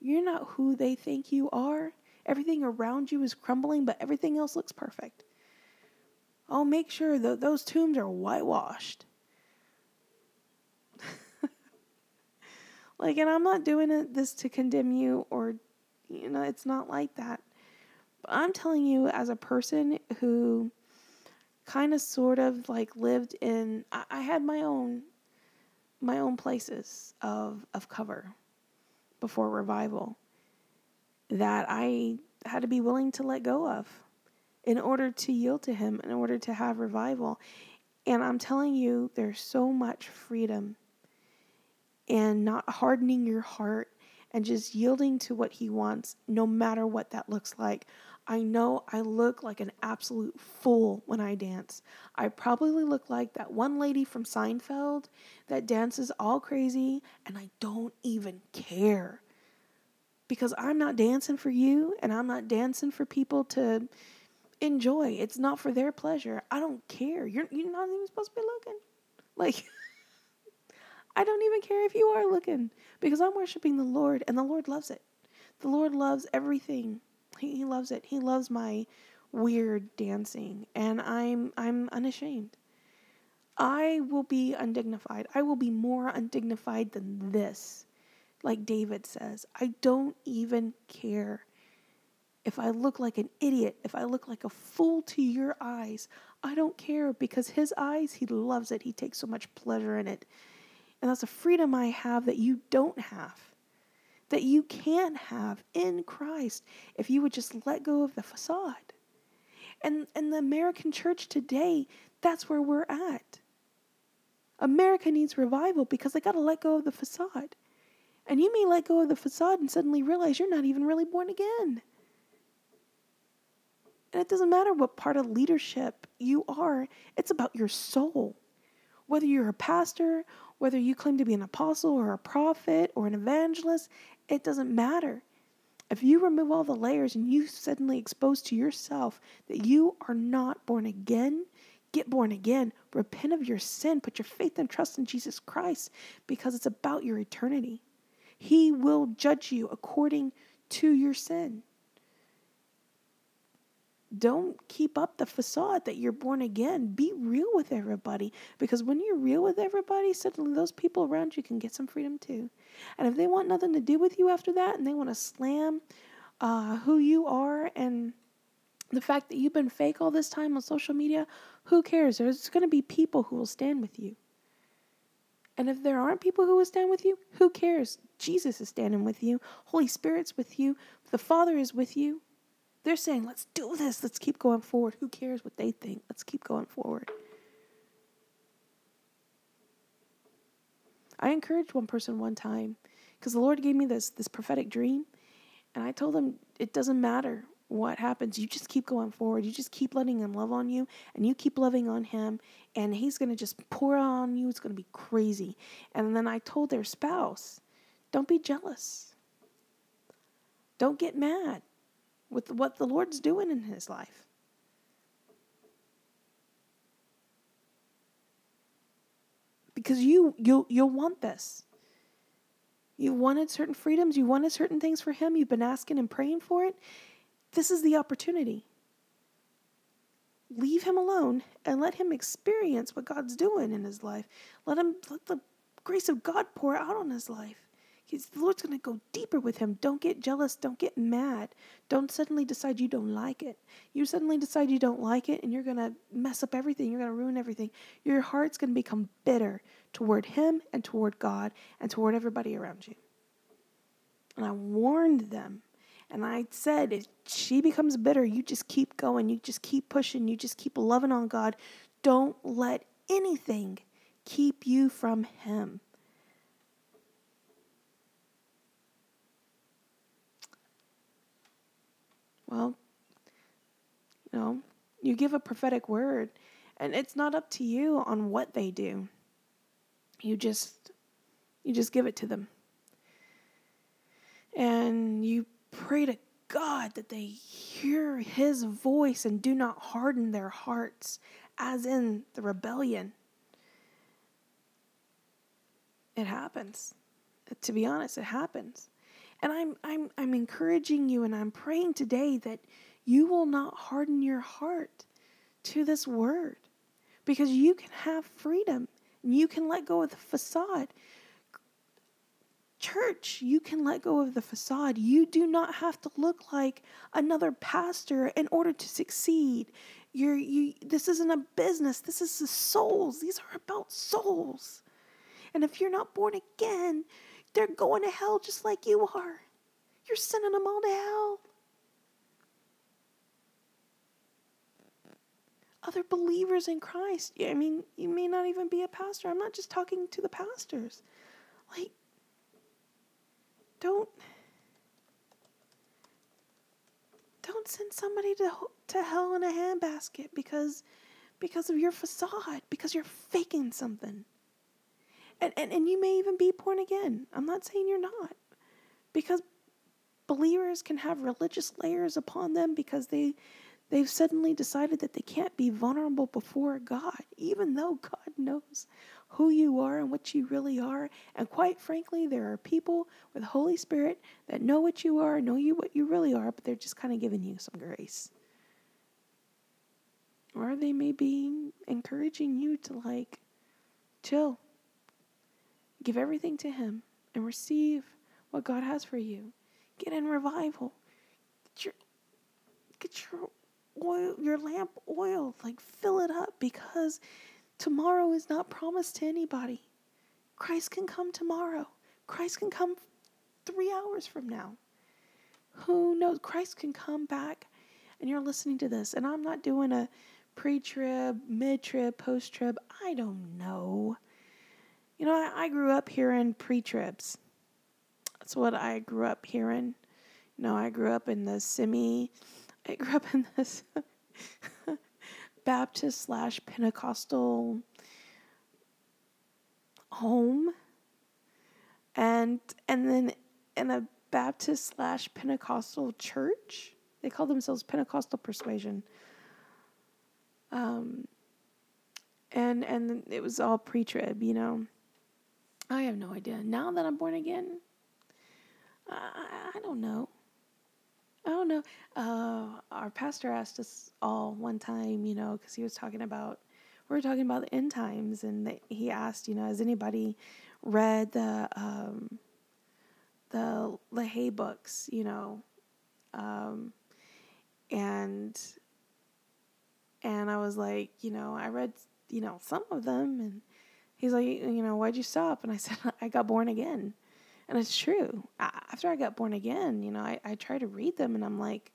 You're not who they think you are. Everything around you is crumbling, but everything else looks perfect. I'll make sure that those tombs are whitewashed. *laughs* like, and I'm not doing it, this to condemn you or, you know, it's not like that. But I'm telling you, as a person who kind of sort of like lived in I, I had my own my own places of of cover before revival that I had to be willing to let go of in order to yield to him in order to have revival and I'm telling you there's so much freedom and not hardening your heart and just yielding to what he wants no matter what that looks like I know I look like an absolute fool when I dance. I probably look like that one lady from Seinfeld that dances all crazy, and I don't even care. Because I'm not dancing for you, and I'm not dancing for people to enjoy. It's not for their pleasure. I don't care. You're, you're not even supposed to be looking. Like, *laughs* I don't even care if you are looking because I'm worshiping the Lord, and the Lord loves it. The Lord loves everything he, he loves it. He loves my weird dancing, and I'm I'm unashamed. I will be undignified. I will be more undignified than this. Like David says, I don't even care if I look like an idiot, if I look like a fool to your eyes. I don't care because his eyes, he loves it. He takes so much pleasure in it. And that's a freedom I have that you don't have that you can have in Christ if you would just let go of the facade. And and the American church today, that's where we're at. America needs revival because they got to let go of the facade. And you may let go of the facade and suddenly realize you're not even really born again. And it doesn't matter what part of leadership you are, it's about your soul. Whether you're a pastor, whether you claim to be an apostle or a prophet or an evangelist, it doesn't matter. If you remove all the layers and you suddenly expose to yourself that you are not born again, get born again, repent of your sin, put your faith and trust in Jesus Christ because it's about your eternity. He will judge you according to your sin don't keep up the facade that you're born again. Be real with everybody because when you're real with everybody, suddenly those people around you can get some freedom too. And if they want nothing to do with you after that and they want to slam uh, who you are and the fact that you've been fake all this time on social media, who cares? There's going to be people who will stand with you. And if there aren't people who will stand with you, who cares? Jesus is standing with you. Holy Spirit's with you. The Father is with you. They're saying, let's do this. Let's keep going forward. Who cares what they think? Let's keep going forward. I encouraged one person one time because the Lord gave me this this prophetic dream, and I told them it doesn't matter what happens. You just keep going forward. You just keep letting Him love on you, and you keep loving on Him, and He's gonna just pour on you. It's gonna be crazy. And then I told their spouse, don't be jealous. Don't get mad with what the Lord's doing in his life. Because you you you'll want this. You wanted certain freedoms, you wanted certain things for him, you've been asking and praying for it. This is the opportunity. Leave him alone and let him experience what God's doing in his life. Let him let the grace of God pour out on his life. He's, the Lord's going to go deeper with him. Don't get jealous. Don't get mad. Don't suddenly decide you don't like it. You suddenly decide you don't like it and you're going to mess up everything. You're going to ruin everything. Your heart's going to become bitter toward him and toward God and toward everybody around you. And I warned them. And I said, if she becomes bitter, you just keep going. You just keep pushing. You just keep loving on God. Don't let anything keep you from him. Well, you know, you give a prophetic word, and it's not up to you on what they do. You just you just give it to them. And you pray to God that they hear his voice and do not harden their hearts as in the rebellion. It happens. To be honest, it happens. And I'm I'm I'm encouraging you and I'm praying today that you will not harden your heart to this word because you can have freedom and you can let go of the facade. Church, you can let go of the facade. You do not have to look like another pastor in order to succeed. You're, you, this isn't a business. This is the souls. These are about souls. And if you're not born again, they're going to hell just like you are. You're sending them all to hell. Other believers in Christ. I mean, you may not even be a pastor. I'm not just talking to the pastors. Like, don't don't send somebody to to hell in a handbasket because because of your facade, because you're faking something. And, and, and you may even be born again. I'm not saying you're not. Because believers can have religious layers upon them because they they've suddenly decided that they can't be vulnerable before God, even though God knows who you are and what you really are. And quite frankly, there are people with Holy Spirit that know what you are, know you what you really are, but they're just kind of giving you some grace. Or they may be encouraging you to like chill Give everything to Him and receive what God has for you. Get in revival. Get your, get your oil, your lamp oil, like fill it up because tomorrow is not promised to anybody. Christ can come tomorrow. Christ can come three hours from now. Who knows? Christ can come back and you're listening to this. And I'm not doing a pre trib, mid trib, post trib. I don't know. You know, I, I grew up hearing pre tribs. That's what I grew up hearing. You know, I grew up in the semi, I grew up in this *laughs* Baptist slash Pentecostal home. And and then in a Baptist slash Pentecostal church. They call themselves Pentecostal Persuasion. Um, and and it was all pre-trib, you know. I have no idea. Now that I'm born again, I, I don't know. I don't know. Uh, our pastor asked us all one time, you know, because he was talking about, we were talking about the end times, and the, he asked, you know, has anybody read the um, the LaHaye books, you know, um, and and I was like, you know, I read, you know, some of them, and He's like, you know, why'd you stop? And I *laughs* said, I got born again. And it's true. After I got born again, you know, I, I try to read them and I'm like,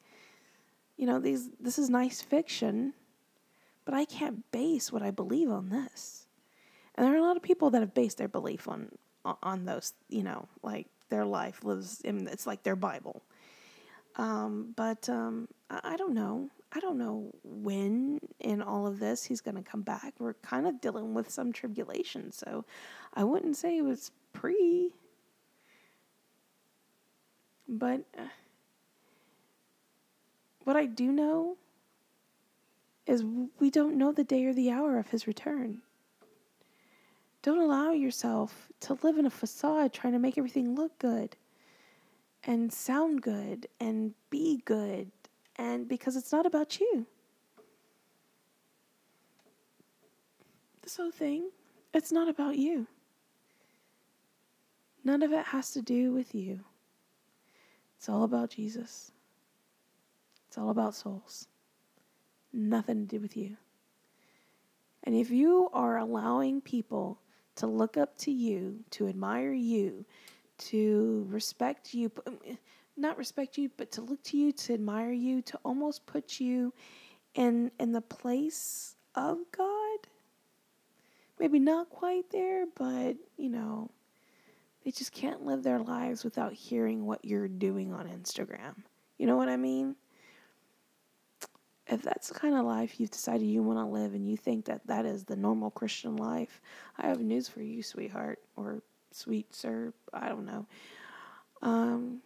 you know, these this is nice fiction, but I can't base what I believe on this. And there are a lot of people that have based their belief on on those, you know, like their life lives in it's like their Bible. Um, but um, I, I don't know. I don't know when in all of this he's going to come back. We're kind of dealing with some tribulation, so I wouldn't say it was pre. But uh, what I do know is we don't know the day or the hour of his return. Don't allow yourself to live in a facade trying to make everything look good and sound good and be good and because it's not about you. This whole thing, it's not about you. None of it has to do with you. It's all about Jesus. It's all about souls. Nothing to do with you. And if you are allowing people to look up to you, to admire you, to respect you, not respect you, but to look to you, to admire you, to almost put you in in the place of God. Maybe not quite there, but you know, they just can't live their lives without hearing what you're doing on Instagram. You know what I mean? if that's the kind of life you've decided you want to live and you think that that is the normal Christian life, I have news for you, sweetheart, or sweet sir, I don't know. Um,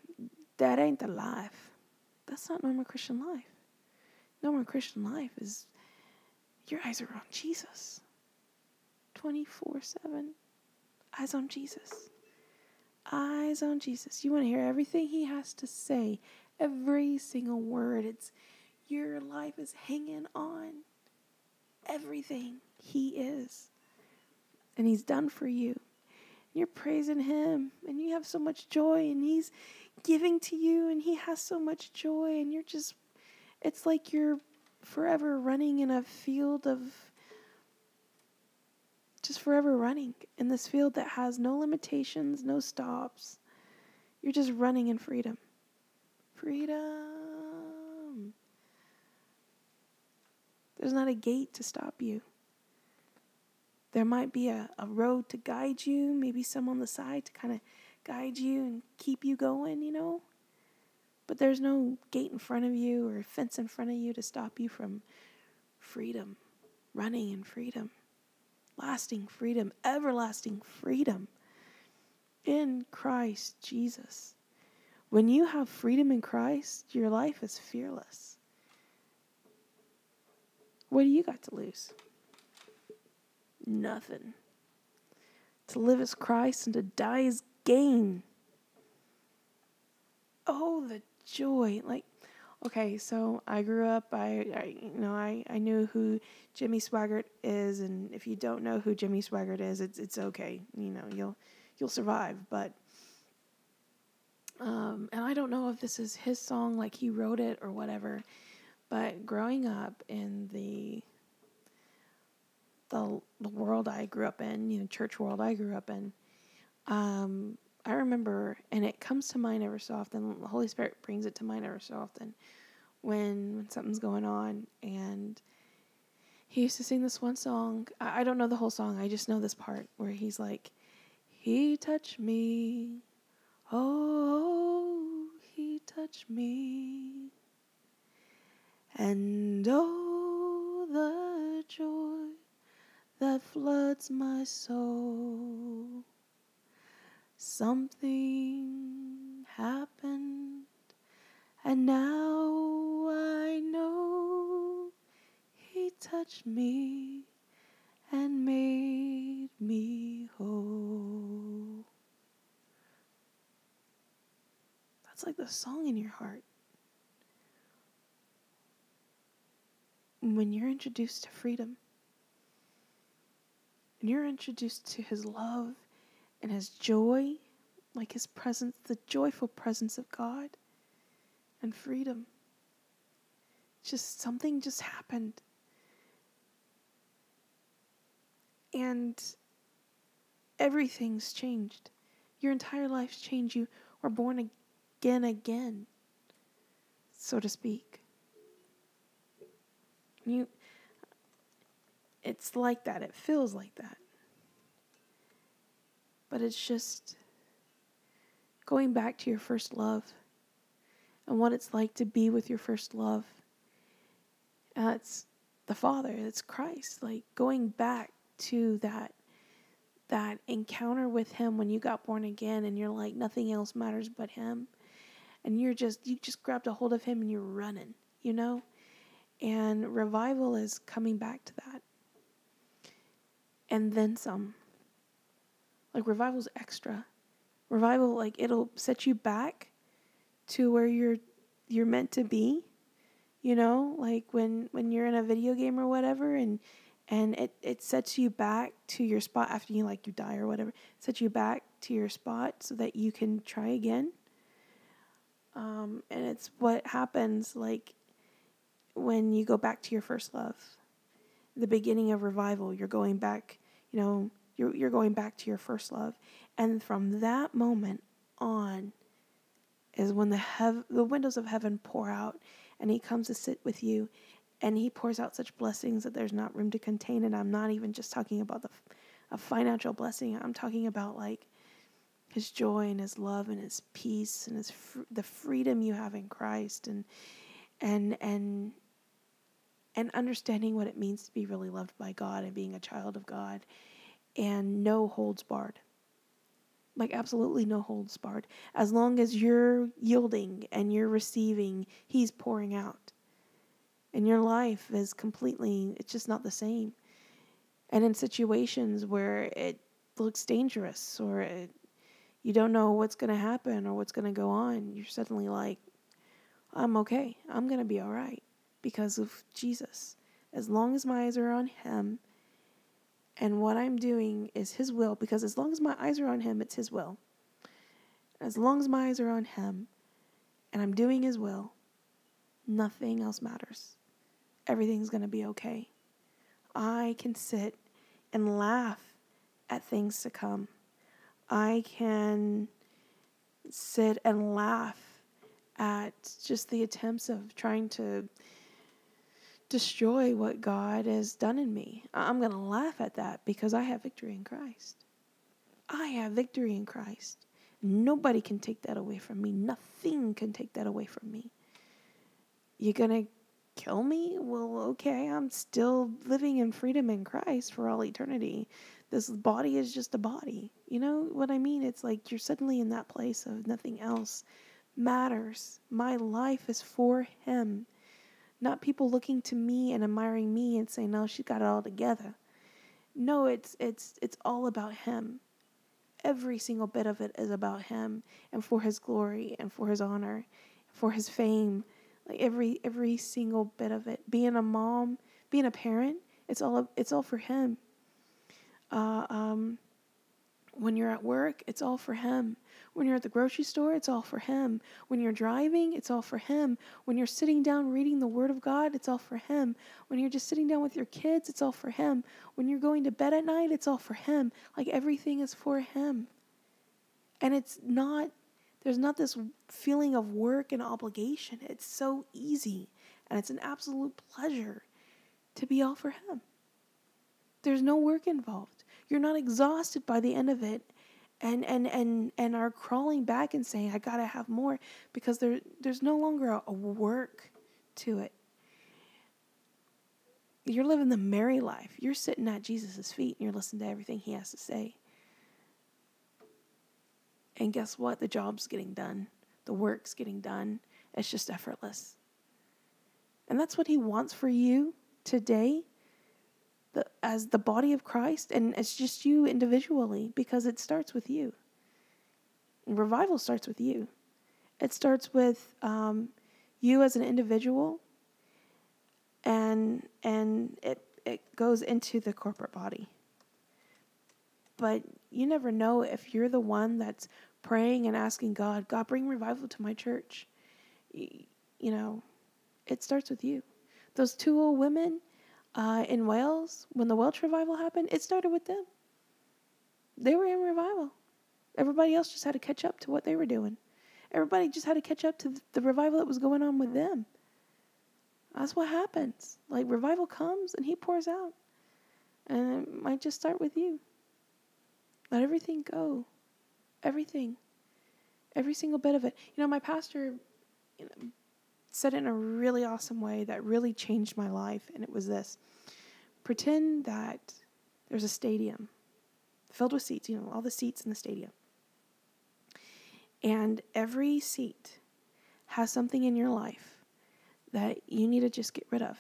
that ain't the life. That's not normal Christian life. Normal Christian life is your eyes are on Jesus. 24 7. Eyes on Jesus. Eyes on Jesus. You want to hear everything he has to say, every single word. It's your life is hanging on everything he is. And he's done for you. You're praising him and you have so much joy and he's giving to you and he has so much joy and you're just it's like you're forever running in a field of just forever running in this field that has no limitations, no stops. You're just running in freedom. Freedom. There's not a gate to stop you. There might be a, a road to guide you, maybe some on the side to kind of guide you and keep you going, you know? But there's no gate in front of you or fence in front of you to stop you from freedom, running in freedom, lasting freedom, everlasting freedom in Christ Jesus. When you have freedom in Christ, your life is fearless. What do you got to lose? Nothing. To live as Christ and to die as gain. Oh, the joy. Like, okay, so I grew up, I, I you know, I, I knew who Jimmy Swaggart is, and if you don't know who Jimmy Swaggart is, it's it's okay. You know, you'll you'll survive. But um, and I don't know if this is his song, like he wrote it or whatever. But growing up in the the the world I grew up in, you know, church world I grew up in, um, I remember, and it comes to mind ever so often. The Holy Spirit brings it to mind ever so often when when something's going on. And he used to sing this one song. I, I don't know the whole song. I just know this part where he's like, "He touched me, oh, he touched me, and oh, the joy that floods my soul." Something happened, and now I know He touched me and made me whole. That's like the song in your heart. When you're introduced to freedom, and you're introduced to His love and his joy, like his presence, the joyful presence of God and freedom. Just something just happened. And everything's changed. Your entire life's changed. You were born again, again, so to speak. You, it's like that. It feels like that but it's just going back to your first love and what it's like to be with your first love. And it's the Father, it's Christ, like going back to that that encounter with him when you got born again and you're like nothing else matters but him and you're just you just grabbed a hold of him and you're running, you know? And revival is coming back to that. And then some. Like revival's extra. Revival like it'll set you back to where you're you're meant to be. You know, like when when you're in a video game or whatever and and it, it sets you back to your spot after you like you die or whatever. Sets you back to your spot so that you can try again. Um, and it's what happens like when you go back to your first love. The beginning of revival, you're going back, you know, you're, you're going back to your first love. And from that moment on is when the, hev- the windows of heaven pour out and He comes to sit with you and He pours out such blessings that there's not room to contain. And I'm not even just talking about the, a financial blessing, I'm talking about like His joy and His love and His peace and His fr- the freedom you have in Christ and and and and understanding what it means to be really loved by God and being a child of God and no holds barred. Like, absolutely no holds barred. As long as you're yielding and you're receiving, He's pouring out. And your life is completely, it's just not the same. And in situations where it looks dangerous or it, you don't know what's going to happen or what's going to go on, you're suddenly like, I'm okay. I'm going to be all right because of Jesus. As long as my eyes are on Him and what I'm doing is His will, because as long as my eyes are on Him, it's His will. As long as my eyes are on Him and I'm doing His will, nothing else matters. Everything's going to be okay. I can sit and laugh at things to come. I can sit and laugh at just the attempts of trying to destroy what God has done in me. I'm going to laugh at that because I have victory in Christ. I have victory in Christ. Nobody can take that away from me. Nothing can take that away from me. You're going to kill me? Well, okay, I'm still living in freedom in Christ for all eternity. This body is just a body. You know what I mean? It's like you're suddenly in that place of nothing else matters. My life is for Him. Not people looking to me and admiring me and saying, "No, she's got it all together." No, it's it's it's all about him. Every single bit of it is about him and for his glory and for his honor, for his fame. Like every every single bit of it. Being a mom, being a parent, it's all it's all for him. Uh, um, when you're at work, it's all for Him. When you're at the grocery store, it's all for Him. When you're driving, it's all for Him. When you're sitting down reading the Word of God, it's all for Him. When you're just sitting down with your kids, it's all for Him. When you're going to bed at night, it's all for Him. Like everything is for Him. And it's not, there's not this feeling of work and obligation. It's so easy and it's an absolute pleasure to be all for Him. There's no work involved you're not exhausted by the end of it and and and and are crawling back and saying i gotta have more because there there's no longer a, a work to it. You're living the Mary life. You're sitting at jesus' feet and you're listening to everything he has to say. And guess what? The job's getting done. The work's getting done. It's just effortless. And that's what he wants for you today the, as the body of Christ, and it's just you individually because it starts with you. Revival starts with you. It starts with um, you as an individual, and and it it goes into the corporate body. But you never know if you're the one that's praying and asking God, God, bring revival to my church. You know, it starts with you. Those two old women, uh, in Wales, when the Welsh revival happened, it started with them. They were in revival. Everybody else just had to catch up to what they were doing. Everybody just had to catch up to the revival that was going on with them. That's what happens. Like revival comes and he pours out. And it might just start with you. Let everything go. Everything. Every single bit of it. You know, my pastor you know, said it in a really awesome way that really changed my life, and it was this pretend that there's a stadium filled with seats, you know, all the seats in the stadium. And every seat has something in your life that you need to just get rid of.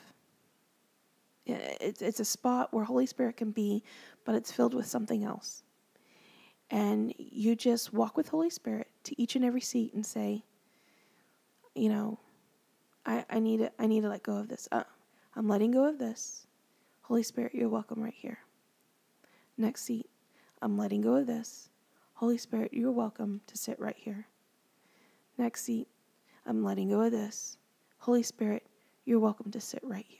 It's, it's a spot where Holy Spirit can be, but it's filled with something else. And you just walk with Holy Spirit to each and every seat and say, you know, I, I need to I need to let go of this. Uh, I'm letting go of this. Holy Spirit, you're welcome right here. Next seat. I'm letting go of this. Holy Spirit, you're welcome to sit right here. Next seat. I'm letting go of this. Holy Spirit, you're welcome to sit right here.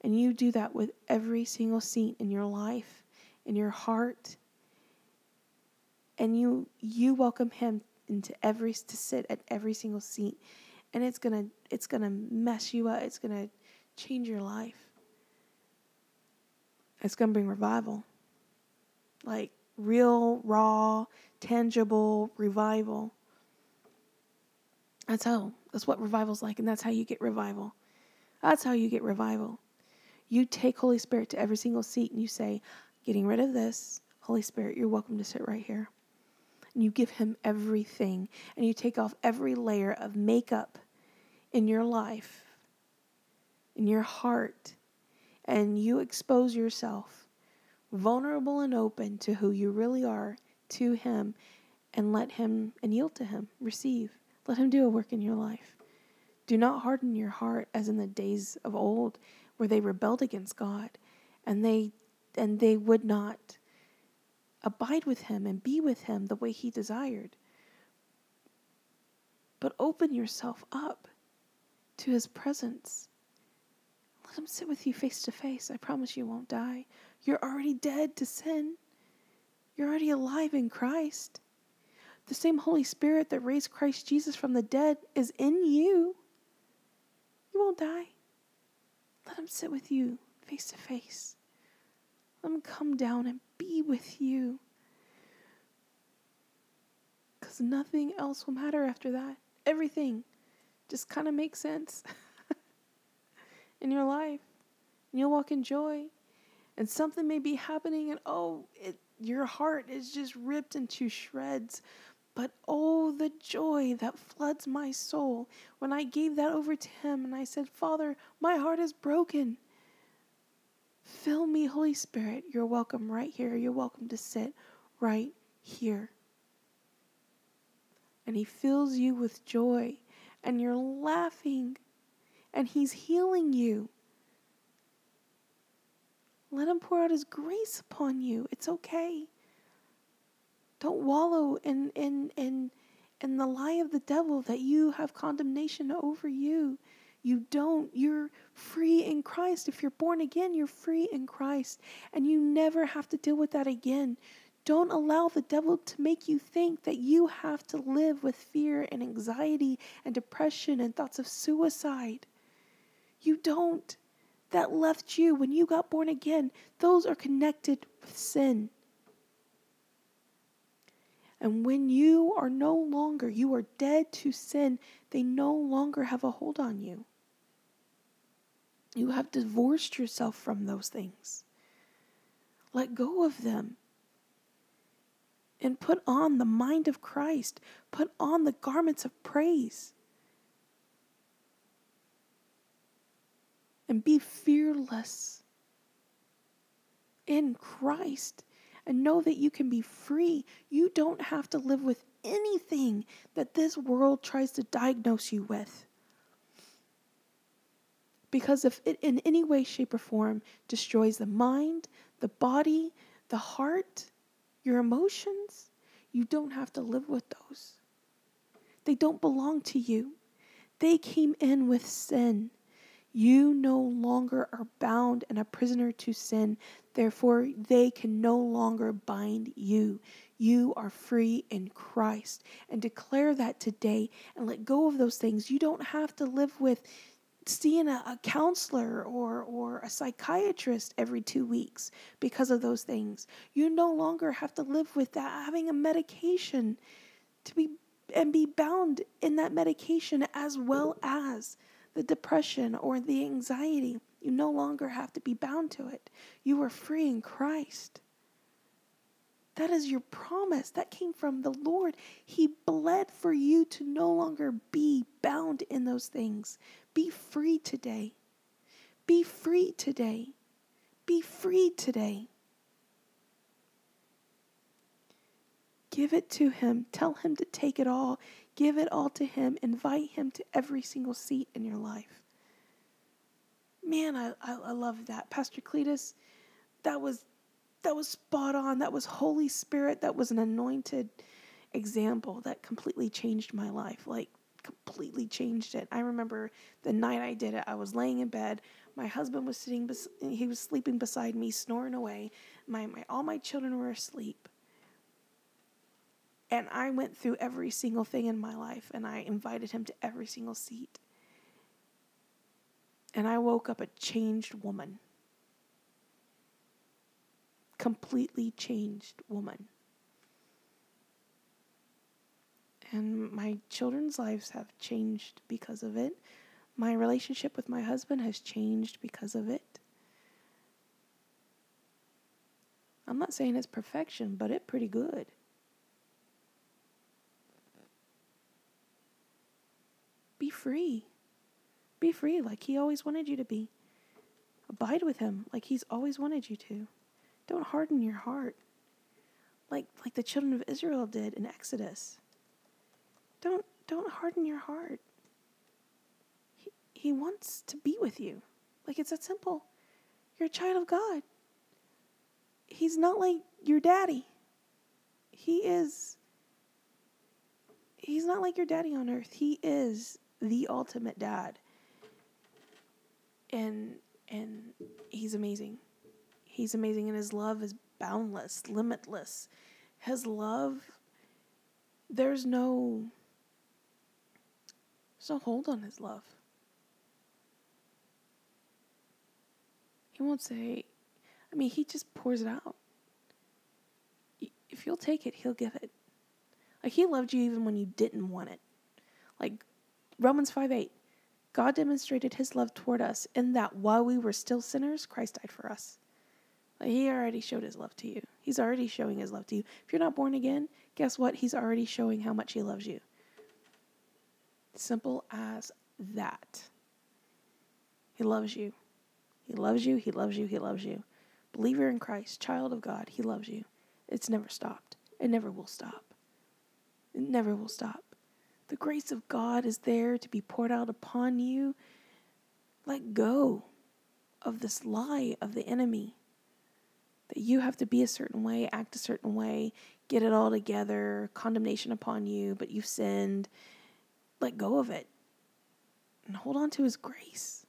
And you do that with every single seat in your life, in your heart. And you you welcome him into every to sit at every single seat and it's going to it's going to mess you up. It's going to change your life. It's going to bring revival. Like real, raw, tangible revival. That's how. That's what revival's like, and that's how you get revival. That's how you get revival. You take Holy Spirit to every single seat and you say, Getting rid of this, Holy Spirit, you're welcome to sit right here. And you give him everything and you take off every layer of makeup in your life, in your heart, and you expose yourself vulnerable and open to who you really are to him and let him and yield to him receive. Let him do a work in your life. Do not harden your heart as in the days of old where they rebelled against god and they and they would not abide with him and be with him the way he desired but open yourself up to his presence let him sit with you face to face. I promise you won't die. You're already dead to sin. You're already alive in Christ. The same Holy Spirit that raised Christ Jesus from the dead is in you. You won't die. Let him sit with you face to face. Let him come down and be with you. Because nothing else will matter after that. Everything just kind of makes sense. *laughs* in your life. And you'll walk in joy. And something may be happening, and oh, it, your heart is just ripped into shreds. But oh, the joy that floods my soul when I gave that over to Him and I said, Father, my heart is broken. Fill me, Holy Spirit. You're welcome right here. You're welcome to sit right here. And He fills you with joy, and you're laughing and He's healing you. Let Him pour out His grace upon you. It's okay. Don't wallow in, in, in, in the lie of the devil that you have condemnation over you. You don't. You're free in Christ. If you're born again, you're free in Christ. And you never have to deal with that again. Don't allow the devil to make you think that you have to live with fear and anxiety and depression and thoughts of suicide. You don't. That left you when you got born again. Those are connected with sin. And when you are no longer, you are dead to sin, they no longer have a hold on you. You have divorced yourself from those things. Let go of them. And put on the mind of Christ. Put on the garments of praise. and be fearless in Christ and know that you can be free. You don't have to live with anything that this world tries to diagnose you with. Because if it in any way, shape, or form destroys the mind, the body, the heart, your emotions, you don't have to live with those. They don't belong to you. They came in with sin. You no longer are bound and a prisoner to sin. Therefore, they can no longer bind you. You are free in Christ. And declare that today and let go of those things. You don't have to live with seeing a, a, counselor or, or a psychiatrist every two weeks because of those things. You no longer have to live with that, having a medication to be and be bound in that medication as well as the depression or the anxiety. You no longer have to be bound to it. You are free in Christ. That is your promise. That came from the Lord. He bled for you to no longer be bound in those things. Be free today. Be free today. Be free today. Give it to Him. Tell Him to take it all. Give it all to Him. Invite Him to every single seat in your life. Man, I, I, I love that. Pastor Cletus, that was that was spot on. That was Holy Spirit. That was an anointed example that completely changed my life. Like completely changed it. I remember the night I did it, I was laying in bed. My husband was sitting, bes- he was sleeping beside me, snoring away. My, my, all my children were asleep. And I went through every single thing in my life and I invited him to every single seat. And I woke up a changed woman. Completely changed woman. And my children's lives have changed because of it. My relationship with my husband has changed because of it. I'm not saying it's perfection, but it's pretty good. Be free. Be free like he always wanted you to be. Abide with him like he's always wanted you to. Don't harden your heart like like the children of Israel did in Exodus. Don't don't harden your heart. He, he wants to be with you. Like it's that simple. You're a child of God. He's not like your daddy. He is He's not like your daddy on earth. He is the ultimate dad. And and he's amazing. He's amazing and his love is boundless, limitless. His love there's no no hold on his love. He won't say I mean, he just pours it out. If you'll take it, he'll give it. Like he loved you even when you didn't want it. Like Romans 5 8. God demonstrated his love toward us in that while we were still sinners, Christ died for us. Like he already showed his love to you. He's already showing his love to you. If you're not born again, guess what? He's already showing how much he loves you. Simple as that. He loves you. He loves you. He loves you. He loves you. Believer in Christ, child of God, he loves you. It's never stopped. It never will stop. It never will stop. The grace of God is there to be poured out upon you. Let go of this lie of the enemy that you have to be a certain way, act a certain way, get it all together, condemnation upon you, but you've sinned. Let go of it and hold on to his grace.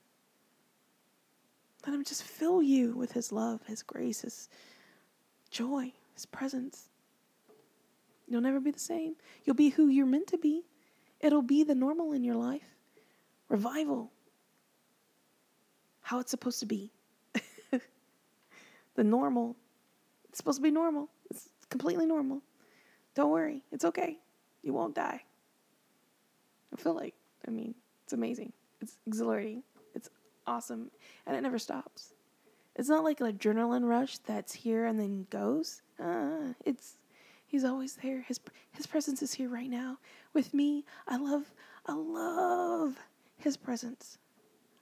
Let him just fill you with his love, his grace, his joy, his presence. You'll never be the same. You'll be who you're meant to be. It'll be the normal in your life. Revival. How it's supposed to be. *laughs* the normal. It's supposed to be normal. It's completely normal. Don't worry. It's okay. You won't die. I feel like, I mean, it's amazing. It's exhilarating. It's awesome. And it never stops. It's not like an adrenaline rush that's here and then goes. Uh, it's He's always there. His his presence is here right now with me. I love I love his presence.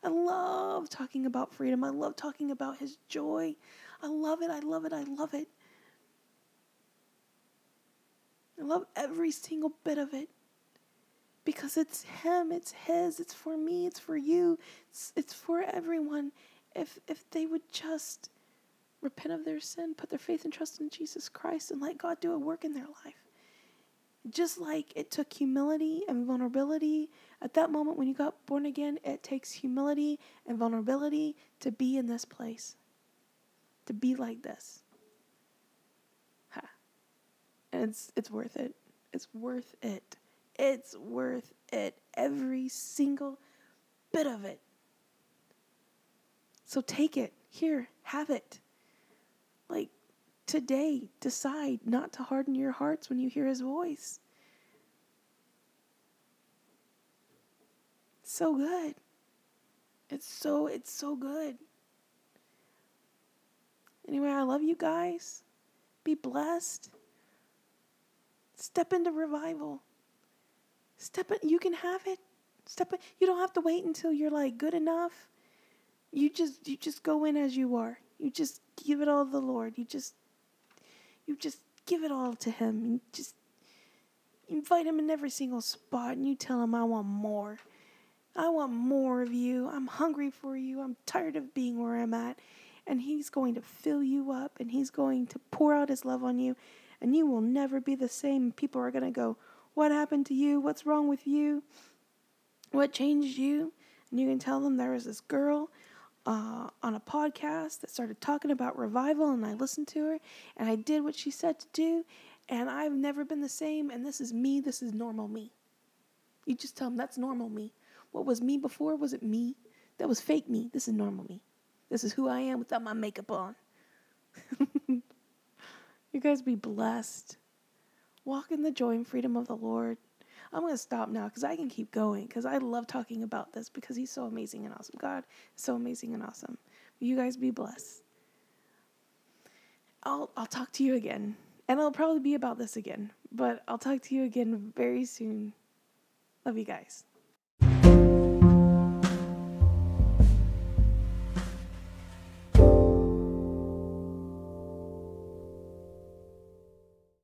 I love talking about freedom. I love talking about his joy. I love it. I love it. I love it. I love every single bit of it because it's him, it's his, it's for me, it's for you, it's, it's for everyone. If if they would just repent of their sin, put their faith and trust in Jesus Christ, and let God do a work in their life. Just like it took humility and vulnerability at that moment when you got born again, it takes humility and vulnerability to be in this place, to be like this. Ha. And it's it's worth it. It's worth it. It's worth it. Every single bit of it. So take it. Here, have it. Like today, decide not to harden your hearts when you hear his voice. So good. It's so it's so good. Anyway, I love you guys. Be blessed. Step into revival. Step in, you can have it. Step in, you don't have to wait until you're like good enough. You just you just go in as you are. You just give it all to the Lord. You just you just give it all to him. You just invite him in every single spot and you tell him I want more. I want more of you. I'm hungry for you. I'm tired of being where I'm at. And he's going to fill you up and he's going to pour out his love on you and you will never be the same. People are going to go, "What happened to you? What's wrong with you? What changed you?" And you can tell them there was this girl uh, on a podcast that started talking about revival, and I listened to her, and I did what she said to do, and I've never been the same, and this is me, this is normal me. You just tell them that's normal me. What was me before wasn't me. That was fake me. This is normal me. This is who I am without my makeup on. *laughs* you guys be blessed. Walk in the joy and freedom of the Lord. I'm going to stop now because I can keep going because I love talking about this because He's so amazing and awesome. God is so amazing and awesome. You guys be blessed. I'll, I'll talk to you again. And it'll probably be about this again. But I'll talk to you again very soon. Love you guys.